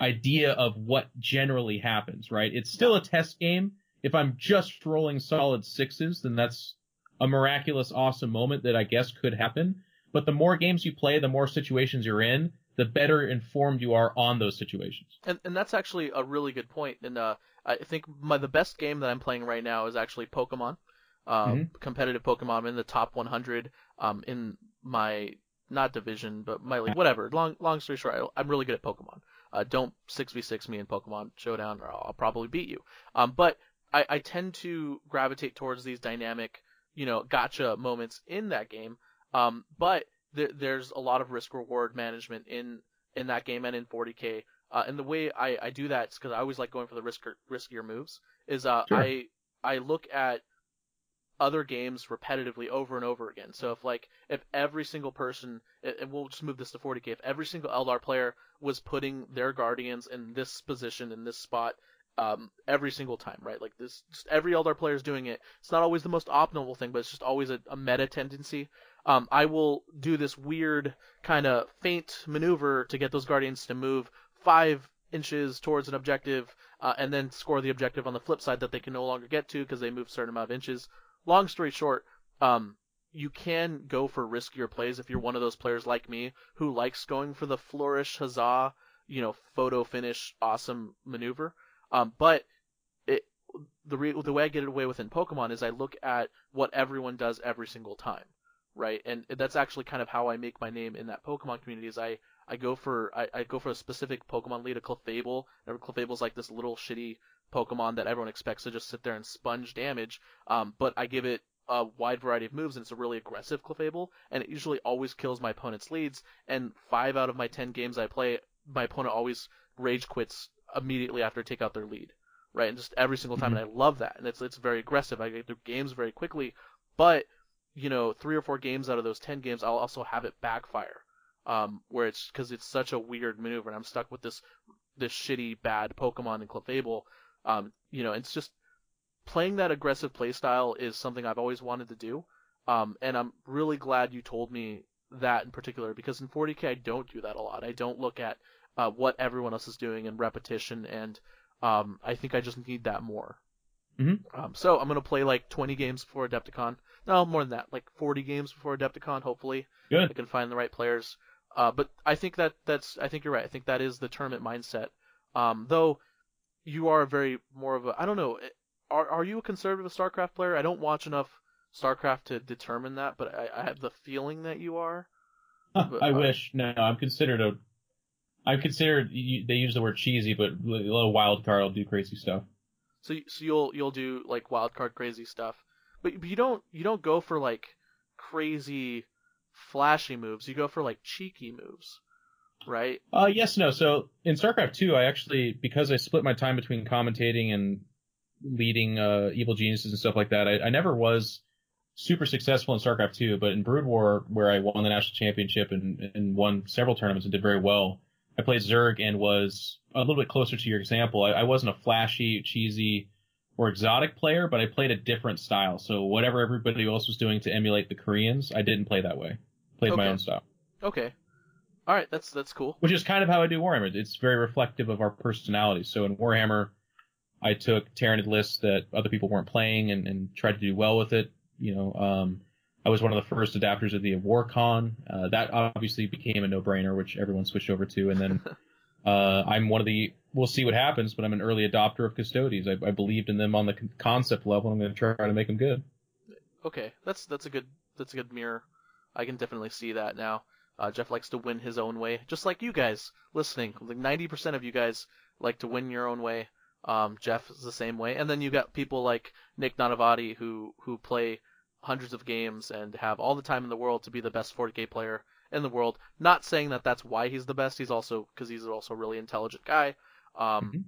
idea of what generally happens, right? It's still a test game. If I'm just rolling solid sixes, then that's a miraculous, awesome moment that I guess could happen. But the more games you play, the more situations you're in, the better informed you are on those situations. And and that's actually a really good point. And uh, I think my the best game that I'm playing right now is actually Pokemon, uh, mm-hmm. competitive Pokemon. I'm in the top 100 um, in my not division, but my league, whatever. Long long story short, I, I'm really good at Pokemon. Uh, don't 6v6 me in Pokemon Showdown, or I'll, I'll probably beat you. Um, but I, I tend to gravitate towards these dynamic, you know, gotcha moments in that game. Um, but there, there's a lot of risk reward management in in that game and in 40k. Uh, and the way I, I do that is because I always like going for the risk, riskier moves. Is uh, sure. I I look at other games repetitively over and over again. So if like if every single person, and we'll just move this to 40k, if every single Eldar player was putting their guardians in this position in this spot um, every single time, right? Like this, every Eldar player is doing it. It's not always the most optimal thing, but it's just always a, a meta tendency. Um, I will do this weird kind of feint maneuver to get those guardians to move five inches towards an objective, uh, and then score the objective on the flip side that they can no longer get to because they move a certain amount of inches long story short, um, you can go for riskier plays if you're one of those players like me who likes going for the flourish, huzzah, you know, photo finish, awesome maneuver. Um, but it, the re- the way I get it away within Pokemon is I look at what everyone does every single time, right? And that's actually kind of how I make my name in that Pokemon community. Is I I go for I, I go for a specific Pokemon lead, a Clefable. Clefable's like this little shitty Pokemon that everyone expects to just sit there and sponge damage. Um, but I give it a wide variety of moves, and it's a really aggressive Clefable, and it usually always kills my opponent's leads. And five out of my ten games I play, my opponent always rage quits immediately after I take out their lead, right? And just every single time, mm-hmm. and I love that. And it's it's very aggressive. I get through games very quickly, but you know, three or four games out of those ten games, I'll also have it backfire, um, where it's because it's such a weird maneuver, and I'm stuck with this this shitty bad Pokemon in Clefable um, you know, it's just playing that aggressive playstyle is something I've always wanted to do. Um, and I'm really glad you told me that in particular because in 40k I don't do that a lot. I don't look at uh, what everyone else is doing in repetition, and um, I think I just need that more. Mm-hmm. Um, so I'm gonna play like 20 games before Adepticon. No, more than that, like 40 games before Adepticon. Hopefully, Good. I can find the right players. Uh, but I think that that's I think you're right. I think that is the tournament mindset. Um, though you are a very more of a I don't know. Eh, are are you a conservative StarCraft player? I don't watch enough StarCraft to determine that, but I, I have the feeling that you are. But, I uh, wish. No, I'm considered a. I'm considered. They use the word cheesy, but a little wild card will do crazy stuff. So so you'll you'll do like wild card crazy stuff, but, but you don't you don't go for like crazy flashy moves. You go for like cheeky moves right? Uh, yes, no. So in StarCraft 2, I actually, because I split my time between commentating and leading uh, Evil Geniuses and stuff like that, I, I never was super successful in StarCraft 2, but in Brood War, where I won the national championship and, and won several tournaments and did very well, I played Zerg and was a little bit closer to your example. I, I wasn't a flashy, cheesy, or exotic player, but I played a different style. So whatever everybody else was doing to emulate the Koreans, I didn't play that way. Played okay. my own style. Okay. All right, that's that's cool. Which is kind of how I do Warhammer. It's very reflective of our personalities. So in Warhammer, I took Tyranid lists that other people weren't playing and, and tried to do well with it. You know, um, I was one of the first adapters of the WarCon. Uh, that obviously became a no-brainer, which everyone switched over to. And then *laughs* uh, I'm one of the. We'll see what happens, but I'm an early adopter of Custodes. I, I believed in them on the concept level. I'm going to try to make them good. Okay, that's that's a good that's a good mirror. I can definitely see that now. Uh, Jeff likes to win his own way, just like you guys listening. Like 90% of you guys like to win your own way. Um, Jeff is the same way, and then you got people like Nick Nanavati who who play hundreds of games and have all the time in the world to be the best 40k player in the world. Not saying that that's why he's the best. He's also because he's also a really intelligent guy. Um, mm-hmm.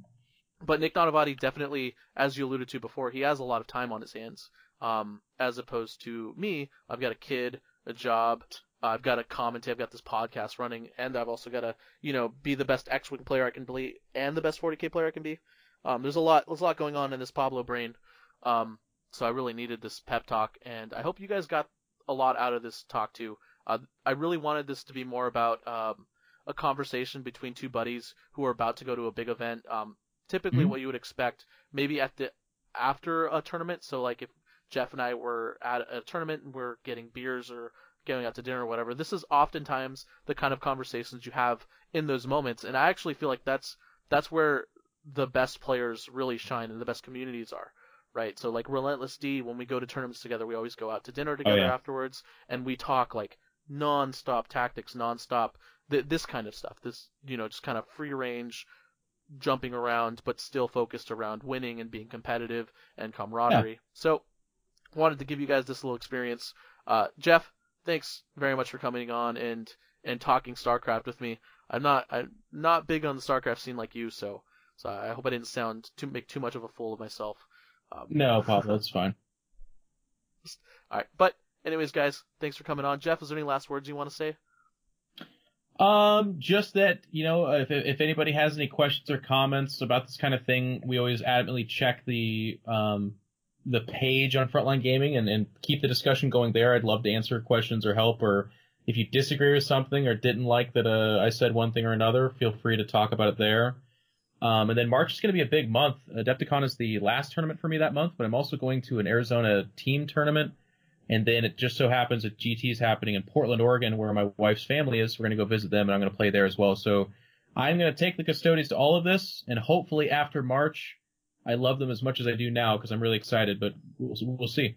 But Nick Nanavati definitely, as you alluded to before, he has a lot of time on his hands. Um, as opposed to me, I've got a kid, a job, I've got to commentate. I've got this podcast running, and I've also got to, you know, be the best X-wing player I can be and the best 40k player I can be. Um, there's a lot, there's a lot going on in this Pablo brain. Um, so I really needed this pep talk, and I hope you guys got a lot out of this talk too. Uh, I really wanted this to be more about um, a conversation between two buddies who are about to go to a big event. Um, typically, Mhm. what you would expect, maybe at the after a tournament. So like if Jeff and I were at a tournament and we're getting beers or going out to dinner or whatever, this is oftentimes the kind of conversations you have in those moments. And I actually feel like that's that's where the best players really shine and the best communities are. Right. So like Relentless D, when we go to tournaments together, we always go out to dinner together yeah. afterwards and we talk like non-stop tactics, non-stop th- this kind of stuff. This, you know, just kind of free range jumping around, but still focused around winning and being competitive and camaraderie. So, wanted to give you guys this little experience. Uh, Jeff, thanks very much for coming on and and talking StarCraft with me. I'm not I'm not big on the StarCraft scene like you, so so I hope I didn't sound too make too much of a fool of myself. Um, No, that's fine. *laughs* All right, but anyways, guys, thanks for coming on. Jeff, is there any last words you want to say? Um, just that you know, if if anybody has any questions or comments about this kind of thing, we always adamantly check the um the page on Frontline Gaming and and keep the discussion going there. I'd love to answer questions or help, or if you disagree with something or didn't like that uh, I said one thing or another, feel free to talk about it there. Um, and then March is going to be a big month. Adepticon is the last tournament for me that month, but I'm also going to an Arizona team tournament. And then it just so happens that GT is happening in Portland, Oregon, where my wife's family is. We're going to go visit them, and I'm going to play there as well. So I'm going to take the custodians to all of this, and hopefully after March, I love them as much as I do now because I'm really excited. But we'll, we'll see.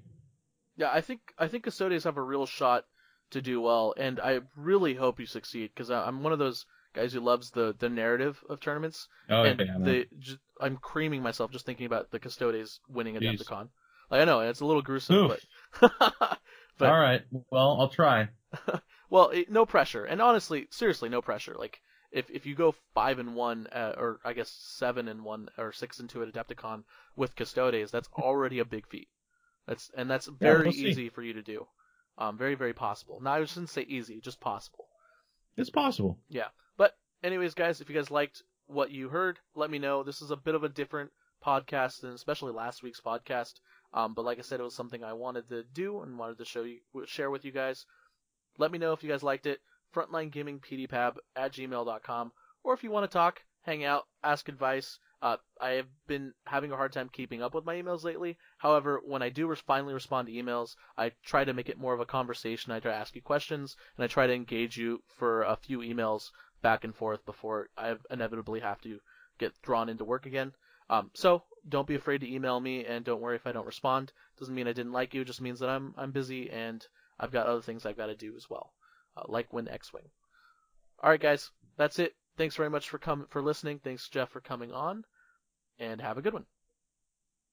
Yeah, I think I think custodians have a real shot to do well, and I really hope you succeed because I'm one of those guys who loves the the narrative of tournaments. Oh and yeah, the just, I'm creaming myself just thinking about the Custodes winning Jeez. Adepticon. Like I know it's a little gruesome, Oof. but *laughs* but all right. Well, I'll try. *laughs* well, it, no pressure. And honestly, seriously, no pressure. Like if if you go five and one, uh, or I guess seven and one, or six and two at Adepticon with Custodes, that's already a big feat. That's and that's very we'll easy for you to do. Um, very very possible. Now I shouldn't say easy, just possible. It's possible. Yeah. But anyways, guys, if you guys liked what you heard, let me know. This is a bit of a different podcast than especially last week's podcast. Um, but like I said, it was something I wanted to do and wanted to show you, share with you guys. Let me know if you guys liked it. Frontline Gaming PeteyPab at gmail.com. Or if you want to talk, hang out, ask advice. Uh, I have been having a hard time keeping up with my emails lately. However, when I do res- finally respond to emails, I try to make it more of a conversation. I try to ask you questions, and I try to engage you for a few emails back and forth before I inevitably have to get drawn into work again. Um, so don't be afraid to email me, and don't worry if I don't respond. Doesn't mean I didn't like you. Just means that I'm I'm busy and I've got other things I've got to do as well, uh, like win X-wing. All right, guys, that's it. Thanks very much for coming for listening. Thanks Jeff for coming on, and have a good one.